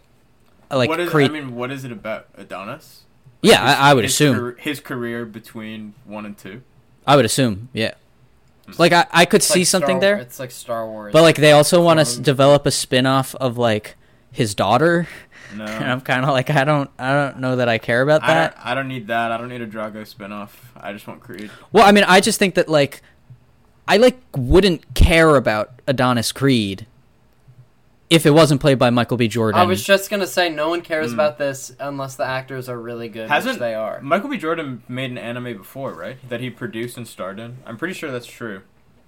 uh, like what is? Creed. I mean, what is it about Adonis? yeah, I, I would his assume. car- his career between one and two. I would assume, yeah. Hmm. Like I, I could It's see like something Star- there, It's like Star Wars. but like they also want to Clone. develop a spin-off of like his daughter, No, and I'm kind of like I don't, I don't know that I care about I that. don't, I don't need that. I don't need a Drago spinoff. I just want Creed. Well, I mean, I just think that like I like wouldn't care about Adonis Creed if it wasn't played by Michael B. Jordan. I was just gonna say no one cares Mm. about this unless the actors are really good, Hasn't which they are. Michael B. Jordan made an anime before, right? That he produced and starred in. I'm pretty sure that's true.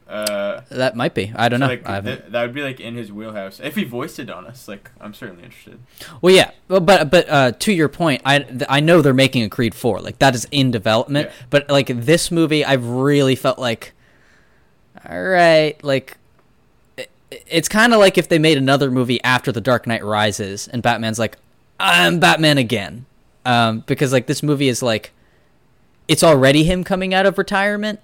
Uh, that might be. I don't so, know. Like, I th- that would be like in his wheelhouse. If he voiced it on us, like I'm certainly interested. Well, yeah, well, but but uh, to your point, I th- I know they're making a Creed four, like that is in development. Yeah. But like this movie, I've really felt like, all right, like it, it's kind of like if they made another movie after The Dark Knight Rises, and Batman's like, I'm Batman again, um, because like this movie is like, it's already him coming out of retirement,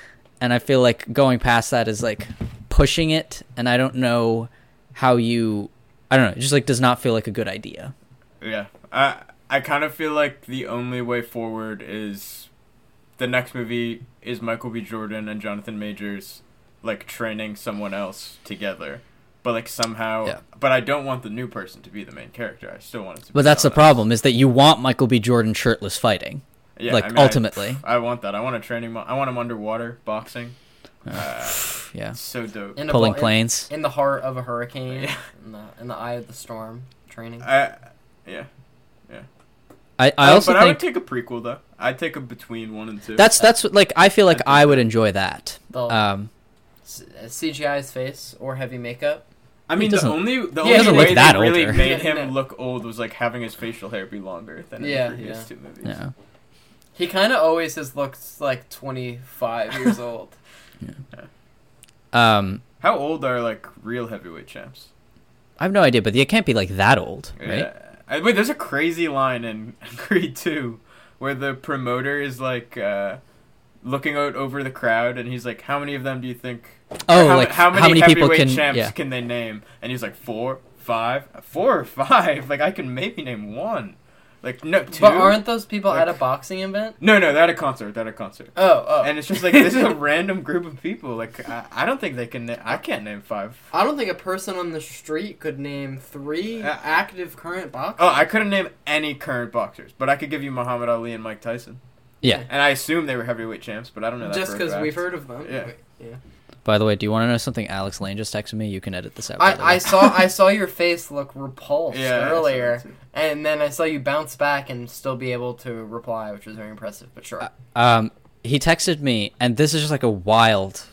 and I feel like going past that is like pushing it, and I don't know how you. I don't know. It just like does not feel like a good idea. Yeah, I I kind of feel like the only way forward is the next movie is Michael B. Jordan and Jonathan Majors like training someone else together, but like somehow. Yeah. But I don't want the new person to be the main character. I still want it to. But that's the Adonis. problem is that you want Michael B. Jordan shirtless fighting. Yeah, like I mean, ultimately. I, want that. I want a training. Mo- I want him underwater boxing. Uh, yeah. so dope. In Pulling blo- planes. in, the heart of a hurricane, Yeah. in the in the eye of the storm, training. I, yeah. I, I Uh, also but I would think take a prequel though. I'd take a between one and two. that's that's like I feel like I I would that- enjoy that. The- Um, C- CGI's face or heavy makeup. I mean, the only the he only way look that really older. made Yeah, him no. look old was like having his facial hair be longer than in Yeah, the previous yeah. two movies. yeah. He kind of always has looked like 25 years old. Um, How old are like real heavyweight champs? I have no idea, but they can't be like that old, right? I, wait, there's a crazy line in Creed 2 where the promoter is like uh, looking out over the crowd and he's like, "How many of them do you think? Oh, how, like, how many, how many people heavyweight can- champs yeah. can they name?" And he's like, four, five, four or five. Like I can maybe name one. Like no two. But aren't those people at a boxing event? No, no, they're at a concert. They're at a concert. Oh, oh. And it's just like this is a random group of people. Like I, I don't think they can. Na- I can't name five. I don't think a person on the street could name three Uh, active current boxers. Oh, I couldn't name any current boxers, but I could give you Muhammad Ali and Mike Tyson. Yeah. And I assume they were heavyweight champs, but I don't know that Just because we've heard of them. Yeah. yeah. By the way, do you want to know something? Alex Lane just texted me. You can edit this out. the I, I saw I saw your face look repulsed Yeah, earlier, and then I saw you bounce back and still be able to reply, which was very impressive. But sure, Um, he texted me, and this is just like a wild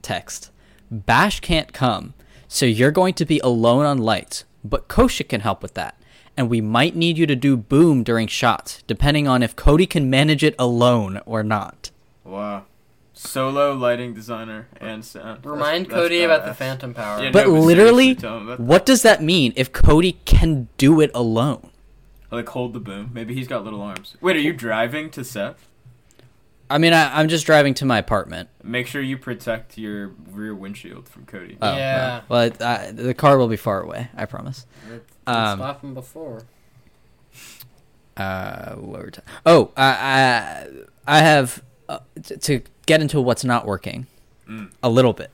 text. Bash can't come, so you're going to be alone on lights, but Kosha can help with that. And we might need you to do boom during shots, depending on if Cody can manage it alone or not. Wow. Solo lighting designer and sound. Remind that's Cody about the. Phantom Power. Yeah, But no, literally, seriously, tell him about what does that mean if Cody can do it alone? Like hold the boom. Maybe he's got little arms. Wait, are you driving to set? I mean, I, I'm just driving to my apartment. Make sure you protect your rear windshield from Cody. Oh, Yeah. Well, it, uh, the car will be far away. I promise. Didn't Um, stop him before. uh, what were we ta- oh, I, I, I have uh, t- to get into what's not working Mm. a little bit,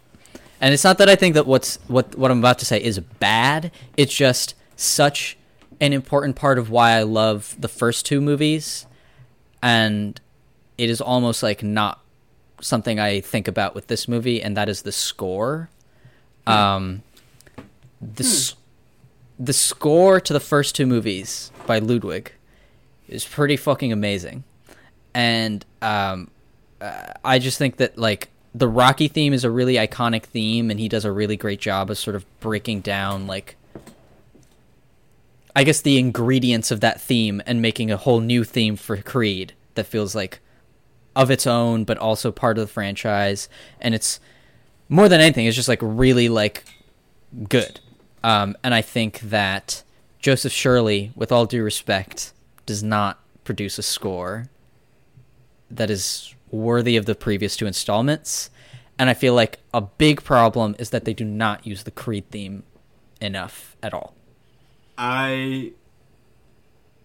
and it's not that I think that what's what what I'm about to say is bad. It's just such an important part of why I love the first two movies, and it is almost like not something I think about with this movie, and that is the score. Um, the s- the score to the first two movies by Ludwig is pretty fucking amazing, and um, uh, I just think that like the Rocky theme is a really iconic theme, and he does a really great job of sort of breaking down like. I guess the ingredients of that theme and making a whole new theme for Creed that feels like of its own, but also part of the franchise. And it's more than anything, it's just like really like good. Um, and I think that Joseph Shirley, with all due respect, does not produce a score that is worthy of the previous two installments. And I feel like a big problem is that they do not use the Creed theme enough at all. I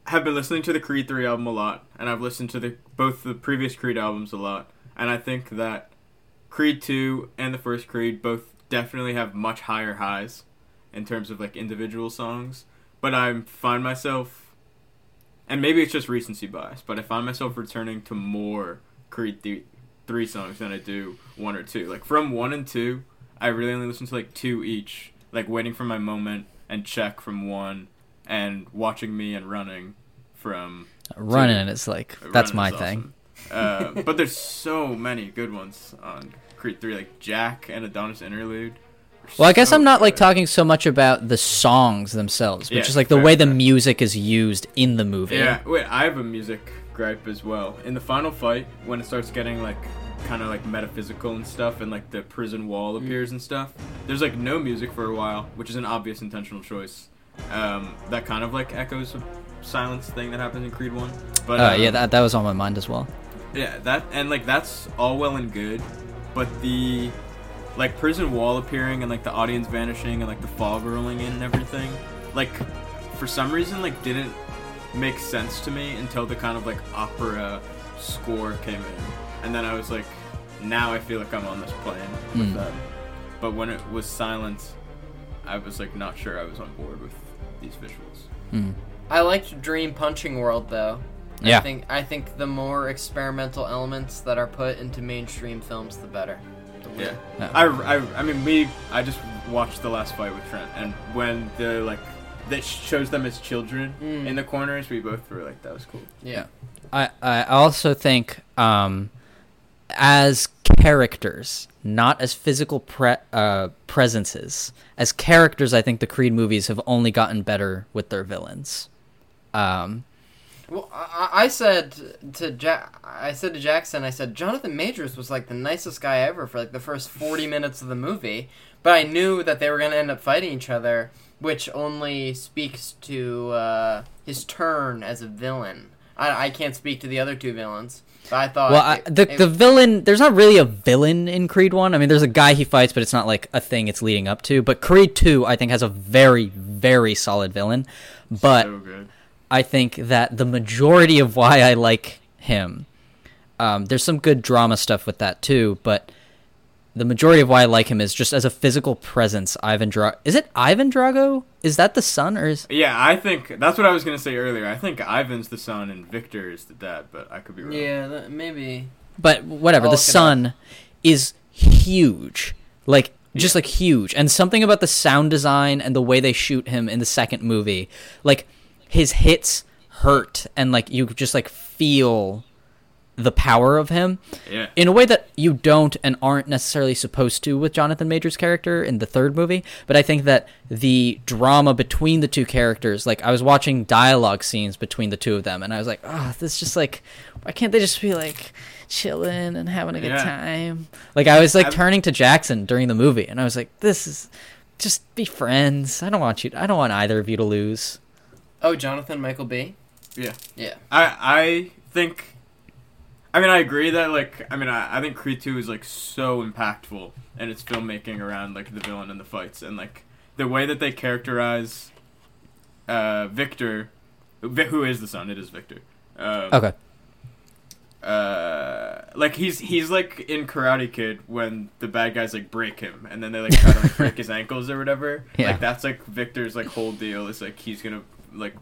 have been listening to the Creed 3 album a lot, and I've listened to the both the previous Creed albums a lot, and I think that Creed 2 and the first Creed both definitely have much higher highs in terms of like individual songs, but I find myself and maybe it's just recency bias, but I find myself returning to more Creed th- 3 songs than I do 1 or 2. Like from 1 and 2, I really only listen to like 2 each, like Waiting for My Moment and Check from 1 and Watching Me and Running from Running two. is like that's Running my thing. awesome. uh, but there's so many good ones on Creed 3 like Jack and Adonis Interlude. Well, I guess so I'm not like good. talking so much about the songs themselves, but Yeah, just like the fair, way the fair. music is used in the movie. Yeah, wait, I have a music gripe as well. In the final fight, when it starts getting like kind of like metaphysical and stuff, and like the prison wall Mm. appears and stuff, there's like no music for a while, which is an obvious intentional choice. Um, that kind of like echoes a silence thing that happens in Creed One. But Uh, um, yeah, that, that was on my mind as well. yeah, that and like that's all well and good, but the like prison wall appearing and like the audience vanishing and like the fog rolling in and everything, like for some reason like didn't make sense to me until the kind of like opera score came in, and then I was like, now I feel like I'm on this plane with Mm. that. But when it was silent, I was like not sure I was on board with these visuals. Mm. I liked Dream Punching World though. Yeah. I think I think the more experimental elements that are put into mainstream films, the better. Yeah. Yeah. I, I, I mean, we. I just watched the last fight with Trent, and when the like, that shows them as children Mm. in the corners, we both were like, that was cool. Yeah. I, I also think um, as characters, not as physical pre- uh, presences, as characters, I think the Creed movies have only gotten better with their villains. Um, Well, I, I said to Jack, I said to Jackson, I said Jonathan Majors was like the nicest guy ever for like the first forty minutes of the movie, but I knew that they were gonna end up fighting each other, which only speaks to uh, his turn as a villain. I, I can't speak to the other two villains, but I thought well, I, the it- the villain. There's not really a villain in Creed One. I mean, there's a guy he fights, but it's not like a thing it's leading up to. But Creed Two, I think, has a very very solid villain. But so good. I think that the majority of why I like him, um, there's some good drama stuff with that too, but the majority of why I like him is just as a physical presence. Ivan Drago. Is it Ivan Drago? Is that the son or is? Yeah, I think that's what I was gonna say earlier. I think Ivan's the son and Viktor is the dad, but I could be wrong. yeah, that, maybe. But whatever. I'll the look it son is huge, like just like huge, and something about the sound design and the way they shoot him in the second movie, like his hits hurt, and like you just like feel the power of him Yeah. in a way that you don't and aren't necessarily supposed to with Jonathan Major's character in the third movie. But I think that the drama between the two characters, like I was watching dialogue scenes between the two of them, and I was like, oh, this is just like, why can't they just be like chilling and having a good Yeah. time? Like I was like I've- turning to Jackson during the movie, and I was like, this is just be friends. I don't want you. I don't want either of you to lose. Oh, Jonathan Michael B. Yeah. Yeah. I I think. I mean, I agree that like I mean I, I think Creed Two is like so impactful in its filmmaking around like the villain and the fights and like the way that they characterize uh, Viktor, Vi- who is the son? It is Viktor. Um, Okay. uh like he's he's like in Karate Kid when the bad guys like break him and then they like try to like break his ankles or whatever. Yeah. Like that's like Viktor's like whole deal is like he's gonna like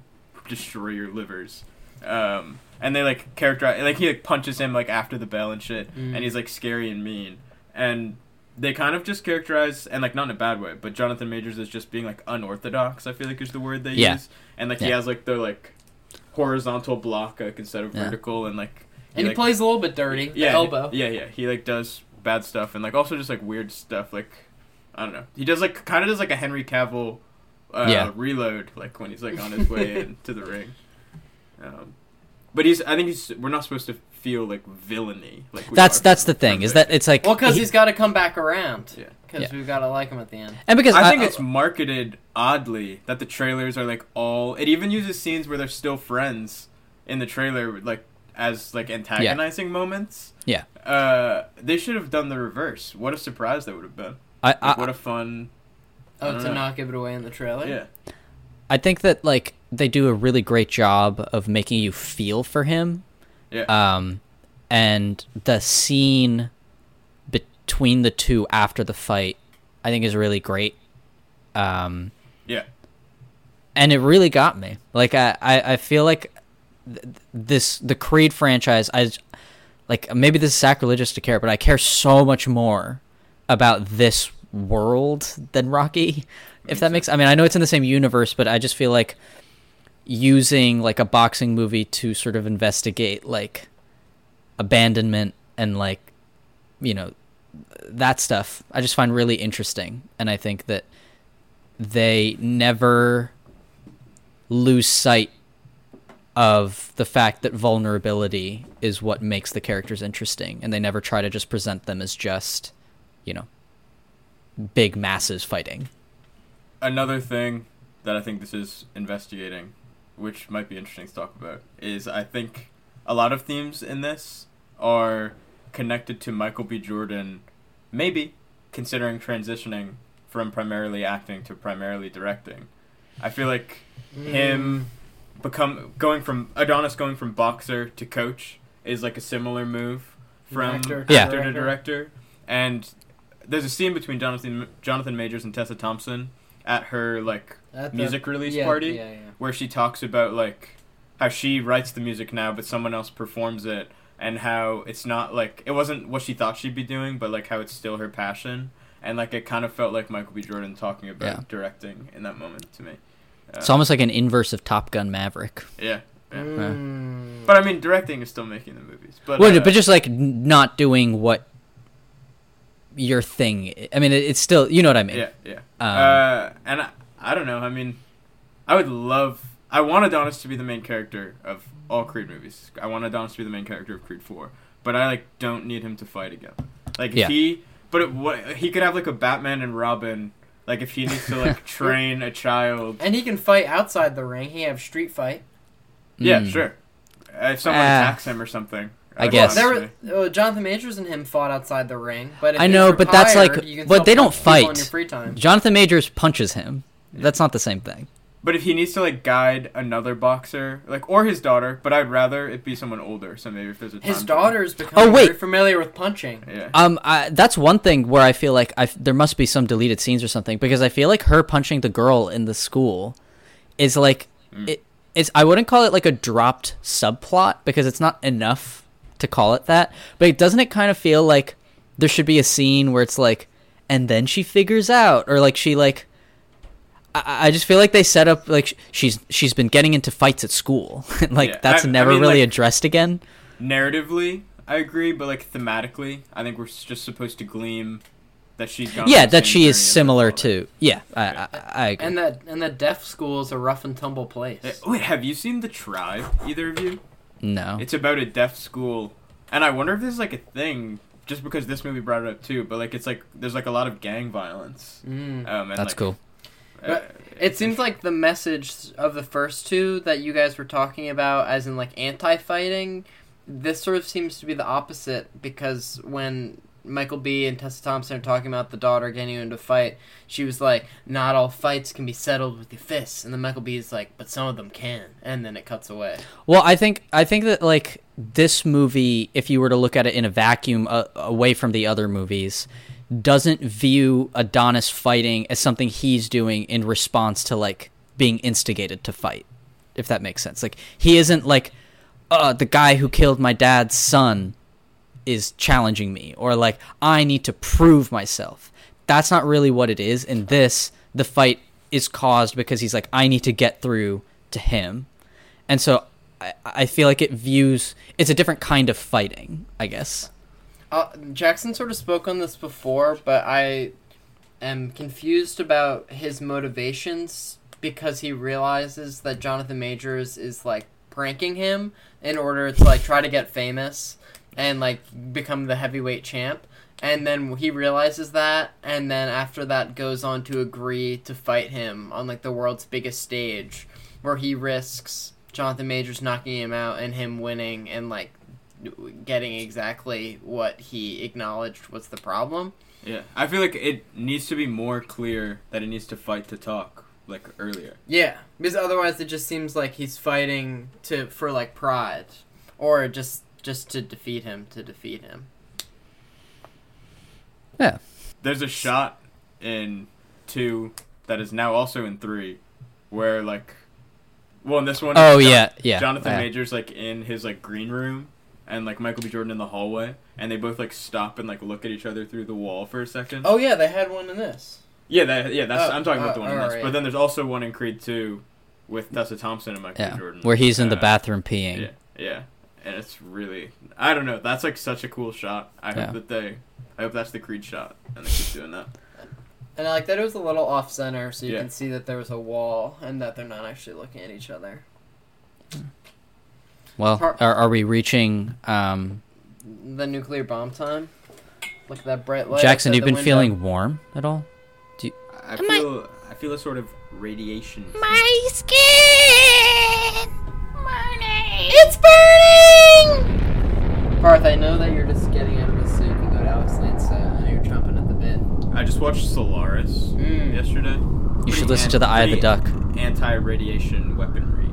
destroy your livers. Um and they like characterize like he like punches him like after the bell and shit Mm. and he's like scary and mean. And they kind of just characterize and like not in a bad way, but Jonathan Majors is just being like unorthodox, I feel like is the word they Yeah. use. And like he has like the like horizontal block like instead of Yeah. vertical and like And he like, plays a little bit dirty. The yeah, elbow. Yeah, yeah. He like does bad stuff and like also just like weird stuff. Like I don't know. He does like kind of does like a Henry Cavill uh, Yeah. reload like when he's like on his way into the ring. Um, but he's I think he's we're not supposed to feel like villainy. Like That's are that's the from thing is that it's like Well, because he- he's got to come back around. Yeah. because Yeah. we've got to like him at the end. And because I I- think it's marketed oddly that the trailers are like all. It even uses scenes where they're still friends in the trailer, like as like antagonizing moments. Yeah. Uh, they should have done the reverse. What a surprise that would have been. I- Like, I- what a fun. I Oh, to know. not give it away in the trailer. Yeah. I think that like they do a really great job of making you feel for him. Yeah. Um, and the scene between the two after the fight, I think, is really great. Um, Yeah. and it really got me. Like I, I, I feel like th- this the Creed franchise. I like maybe this is sacrilegious to care, but I care so much more about this world than Rocky. If that makes, I mean, I know it's in the same universe, but I just feel like using like a boxing movie to sort of investigate like abandonment and like you know that stuff i just find really interesting and i think that they never lose sight of the fact that vulnerability is what makes the characters interesting and they never try to just present them as just you know big masses fighting Another thing that I think this is investigating, which might be interesting to talk about, is I think a lot of themes in this are connected to Michael B. Jordan, maybe considering transitioning from primarily acting to primarily directing. I feel like him hmm. become going from Adonis going from boxer to coach is like a similar move from Actor actor, Yeah. to director. director. And there's a scene between Jonathan Jonathan Majors and Tessa Thompson at her like At the- music release yeah, party yeah, yeah. where she talks about like how she writes the music now but someone else performs it and how it's not like it wasn't what she thought she'd be doing but like how it's still her passion and like it kind of felt like Michael B. Jordan talking about Yeah. directing in that moment to me. Uh, it's almost like an inverse of top gun maverick yeah. yeah. Mm. But I mean, directing is still making the movies. But well, uh, but just like n- not doing what your thing. I mean, it, it's still you know what I mean. Yeah, yeah. Um, uh, and I, I don't know. I mean, I would love. I want Adonis to be the main character of all Creed movies. I want Adonis to be the main character of Creed Four. But I like don't need him to fight again. Like Yeah. he, but it, what he could have like a Batman and Robin. Like if he needs to like train a child. And he can fight outside the ring. He have street fight. Yeah, Mm. sure. If someone Ah. attacks him or something. I that's guess. There were, uh, Jonathan Majors and him fought outside the ring, but if I know, but that's like, you can but they don't fight. your free time. Jonathan Majors punches him. That's not the same thing. But if he needs to like guide another boxer, like or his daughter, but I'd rather it be someone older. So maybe if there's a His time daughter's Oh, becoming wait. very familiar with punching. Yeah. Um, I, that's one thing where I feel like I there must be some deleted scenes or something because I feel like her punching the girl in the school is like it. It's I wouldn't call it like a dropped subplot because it's not enough to call it that. But it doesn't it kind of feel like there should be a scene where it's like, and then she figures out, or like she like. I, I just feel like they set up like she's she's been getting into fights at school, like Yeah, that's I- I never mean, really like- addressed again. narratively, I agree, but like thematically, I think we're s- just supposed to glean that she's gone. Yeah, that she is journey as her similar to. Yeah, I I, I agree. And that and that deaf school is a rough and tumble place. Eh, Wait, have you seen the tribe? Either of you? No. It's about a deaf school, and I wonder if this is like a thing. Just because this movie brought it up too, but like it's like there's like a lot of gang violence. Mm. Um, and, That's like, cool. uh, But it seems like the message of the first two that you guys were talking about, as in like anti-fighting, this sort of seems to be the opposite because when Michael B and Tessa Thompson are talking about the daughter getting into a fight, she was like, "Not all fights can be settled with your fists," and then Michael B is like, "But some of them can," and then it cuts away. Well, I think I think that like this movie, if you were to look at it in a vacuum uh, away from the other movies, doesn't view Adonis fighting as something he's doing in response to like being instigated to fight. If that makes sense. Like he isn't like uh the guy who killed my dad's son is challenging me or like I need to prove myself. That's not really what it is. In this, the fight is caused because he's like I need to get through to him. And so I, I feel like it views it's a different kind of fighting, I guess. Uh, Jackson sort of spoke on this before, but I am confused about his motivations because he realizes that Jonathan Majors is like pranking him in order to like try to get famous and like become the heavyweight champ. and then he realizes that, and then after that goes on to agree to fight him on like the world's biggest stage, where he risks Jonathan Majors knocking him out and him winning and like getting exactly what he acknowledged was the problem. Yeah, I feel like it needs to be more clear that he needs to fight to talk, like earlier. Yeah, because otherwise it just seems like he's fighting to for like pride, or just just to defeat him to defeat him. Yeah. There's a shot in two that is now also in three, where like, well, in this one, Oh, Jon- yeah, yeah, Jonathan yeah. Majors like in his like green room, and like Michael B. Jordan in the hallway, and they both like stop and like look at each other through the wall for a second. Oh yeah, they had one in this. Yeah, that yeah, that's Oh, I'm talking about the one in this. alright. But then there's also one in Creed two, with Tessa Thompson and Michael Yeah, B. Jordan, where he's in the Uh, bathroom peeing. Yeah, yeah, and it's really I don't know. That's like such a cool shot. I Yeah. hope that they, I hope that's the Creed shot, and they keep doing that. And I like that it was a little off center, so you Yeah. can see that there was a wall and that they're not actually looking at each other. Well, are, are we reaching? Um, The nuclear bomb time. Look at that bright light. Jackson, you've been window. feeling warm at all? Do you, I feel I feel a sort of radiation. My skin! Burning! It's burning! Parth, I know that you're just getting out of this so you can go to Alex Lane's set. I know you're chomping at the bit. I just watched Solaris Mm. yesterday. you should listen to the Eye of the Duck. Anti-radiation weaponry.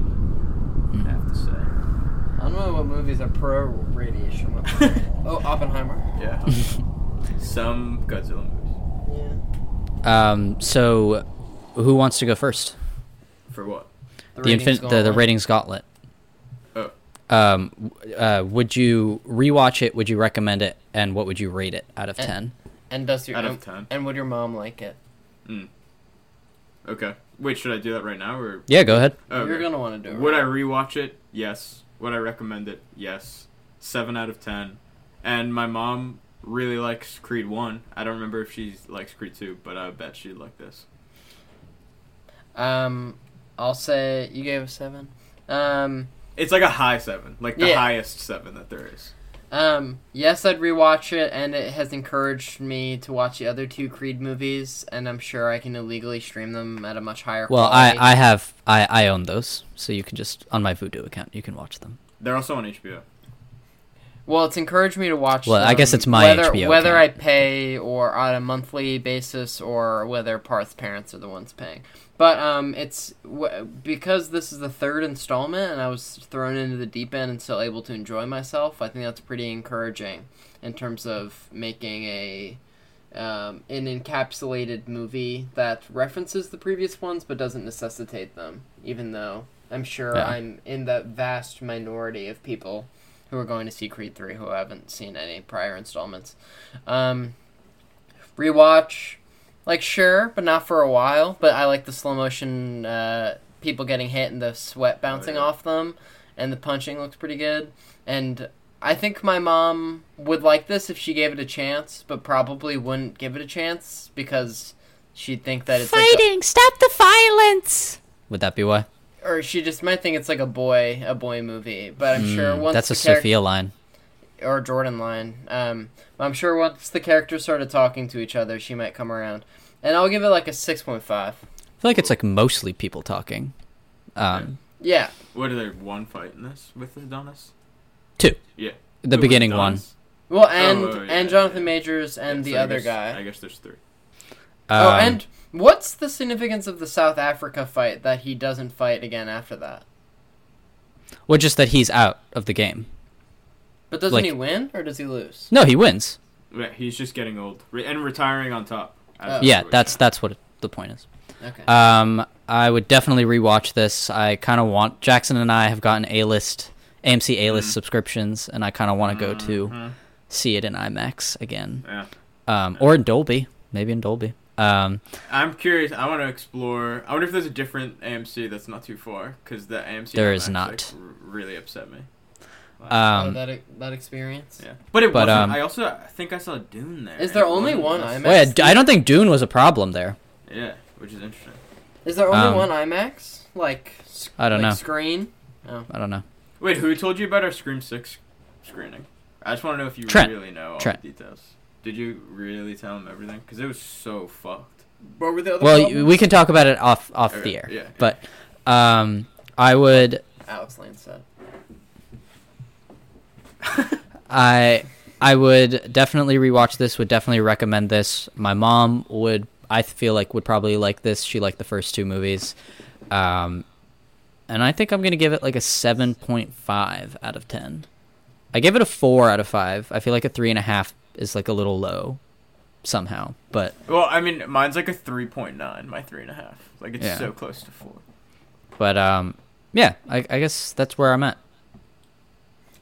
I have to say. I don't know what movies are pro radiation weapons. oh, Oppenheimer. Yeah. Some Godzilla movies. Yeah. Um, so, who wants to go first? For what? The, The, ratings infin- the the ratings gauntlet. Um, uh, would you rewatch it? Would you recommend it? And what would you rate it out of ten? And does your Out of 10. and would your mom like it? Okay. Wait, should I do that right now or? Yeah, go ahead. Oh, You're gonna want to do it. Would I right? rewatch it? Yes. Would I recommend it? Yes. Seven out of ten. And my mom really likes Creed One. I don't remember if she likes Creed Two, but I bet she'd like this. Um, I'll say you gave a seven. Um, It's like a high seven, like the Yeah. highest seven that there is. um, yes, I'd rewatch it, and it has encouraged me to watch the other two Creed movies, and I'm sure I can illegally stream them at a much higher. Well, I, quality. I have I, I own those, so you can just on my Vudu account you can watch them. They're also on HBO. Well, it's encouraged me to watch. Well, I guess them, it's my whether, HBO Whether I account. pay or on a monthly basis, or whether Parth's parents are the ones paying. But um, it's w- because this is the third installment, and I was thrown into the deep end and still able to enjoy myself. I think that's pretty encouraging in terms of making a um, an encapsulated movie that references the previous ones but doesn't necessitate them. Even though I'm sure Yeah. I'm in the vast minority of people who are going to see Creed 3 who haven't seen any prior installments. Um, rewatch, like, sure, but not for a while. But I like the slow motion uh, people getting hit and the sweat bouncing yeah. off them, and the punching looks pretty good. And I think my mom would like this if she gave it a chance, but probably wouldn't give it a chance because she'd think that it's like a- Fighting! Stop the violence! Would that be why? or she just might think it's like a boy a boy movie. But I'm sure Mm, once that's a the Sophia line. Or Jordan line. Um, I'm sure once the characters started talking to each other, she might come around. And I'll give it like a six point five. I feel like it's like mostly people talking. Um, Yeah, What are there? One fight in this with Adonis? two. Yeah. The Who, beginning one. well, and Oh, oh, yeah, and yeah, Jonathan yeah. Majors and Yeah, the so I other guess- guy. I guess there's three. oh, Um, and what's the significance of the South Africa fight that he doesn't fight again after that? well, just that he's out of the game. But doesn't Like- he win or does he lose? No, he wins. Yeah, he's just getting old Re- and retiring on top. Oh. Yeah, that's that's what it, the point is. Okay. Um, I would definitely rewatch this. I kind of want Jackson and I have gotten A list AMC A list Mhm. subscriptions, and I kind of want to go to Mhm. see it in IMAX again, Yeah. um, or in Dolby, maybe in Dolby. Um, I'm curious. I want to explore. I wonder if there's a different AMC that's not too far because the AMC There IMAX, is not. like, r- really upset me. Oh, um, that e- that experience. Yeah, but it But, wasn't. um, I also I think I saw Dune there. Is there only one less- IMAX? well, yeah, I don't think Dune was a problem there. Yeah, which is interesting. Is there only Um, one IMAX? Like I don't like know. Screen. Oh. I don't know. Wait, who told you about our Scream Six screening? I just want to know if you Trent. really know all Trent. the details. Did you really tell him everything? Because it was so fucked. What were the other Well, problems? we can talk about it off off Okay, the air. yeah. But um, I would Alex Lane said. I I would definitely rewatch this. Would definitely recommend this. My mom would. I feel like would probably like this. She liked the first two movies, um, and I think I'm gonna give it like a seven point five out of ten. I give it a four out of five. I feel like a three and a half is like a little low, somehow. But Well, I mean, mine's like a 3.9, my 3.5. Like, it's Yeah. so close to 4. but um, yeah. I, I guess that's where I'm at.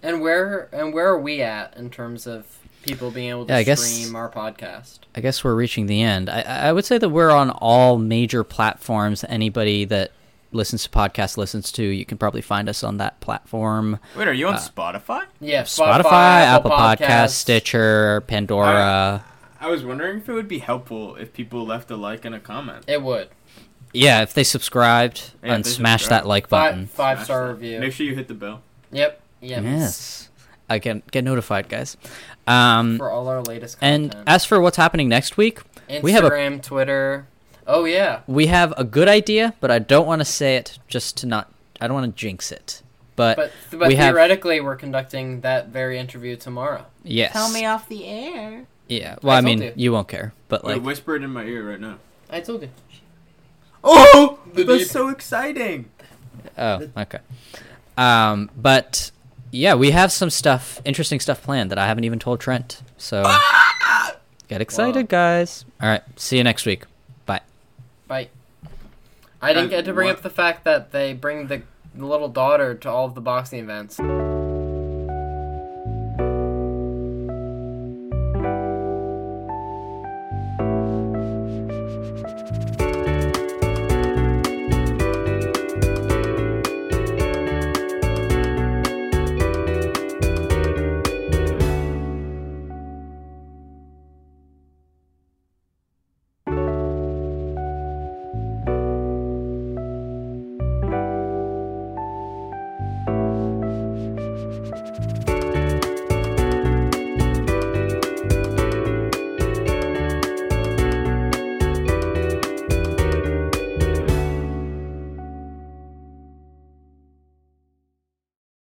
And where and where are we at in terms of people being able to Yeah, I guess- stream our podcast? I guess we're reaching the end. I, I would say that we're on all major platforms. Anybody that listens to podcasts listens to, you can probably find us on that platform. Wait, are you on Uh, Spotify? Yeah, Spotify, Apple, Podcasts, Stitcher, Pandora. I was wondering if it would be helpful if people left a like and a comment. It would. yeah, if they subscribed Yeah, and they smash subscribe. that like button. five Smash star review. Make sure you hit the bell. Yep. Yep. Yes, I can get notified, guys. Um, For all our latest content. and as for what's happening next week, Instagram, we have a Twitter. Oh yeah. we have a good idea, but I don't want to say it just to not. I don't want to jinx it. But, But but we have theoretically, we're conducting that very interview tomorrow. yes, Tell me off the air. yeah. Well, I, I mean, you. you. won't care, but Wait, like, whisper it in my ear right now. I told you. Oh! The That's so exciting! Oh, okay. Um, but yeah, we have some stuff, interesting stuff planned that I haven't even told Trent. So get excited, guys. All right, see you next week. Bye. Bye. I didn't get to bring what? up the fact that they bring the, the little daughter to all of the boxing events.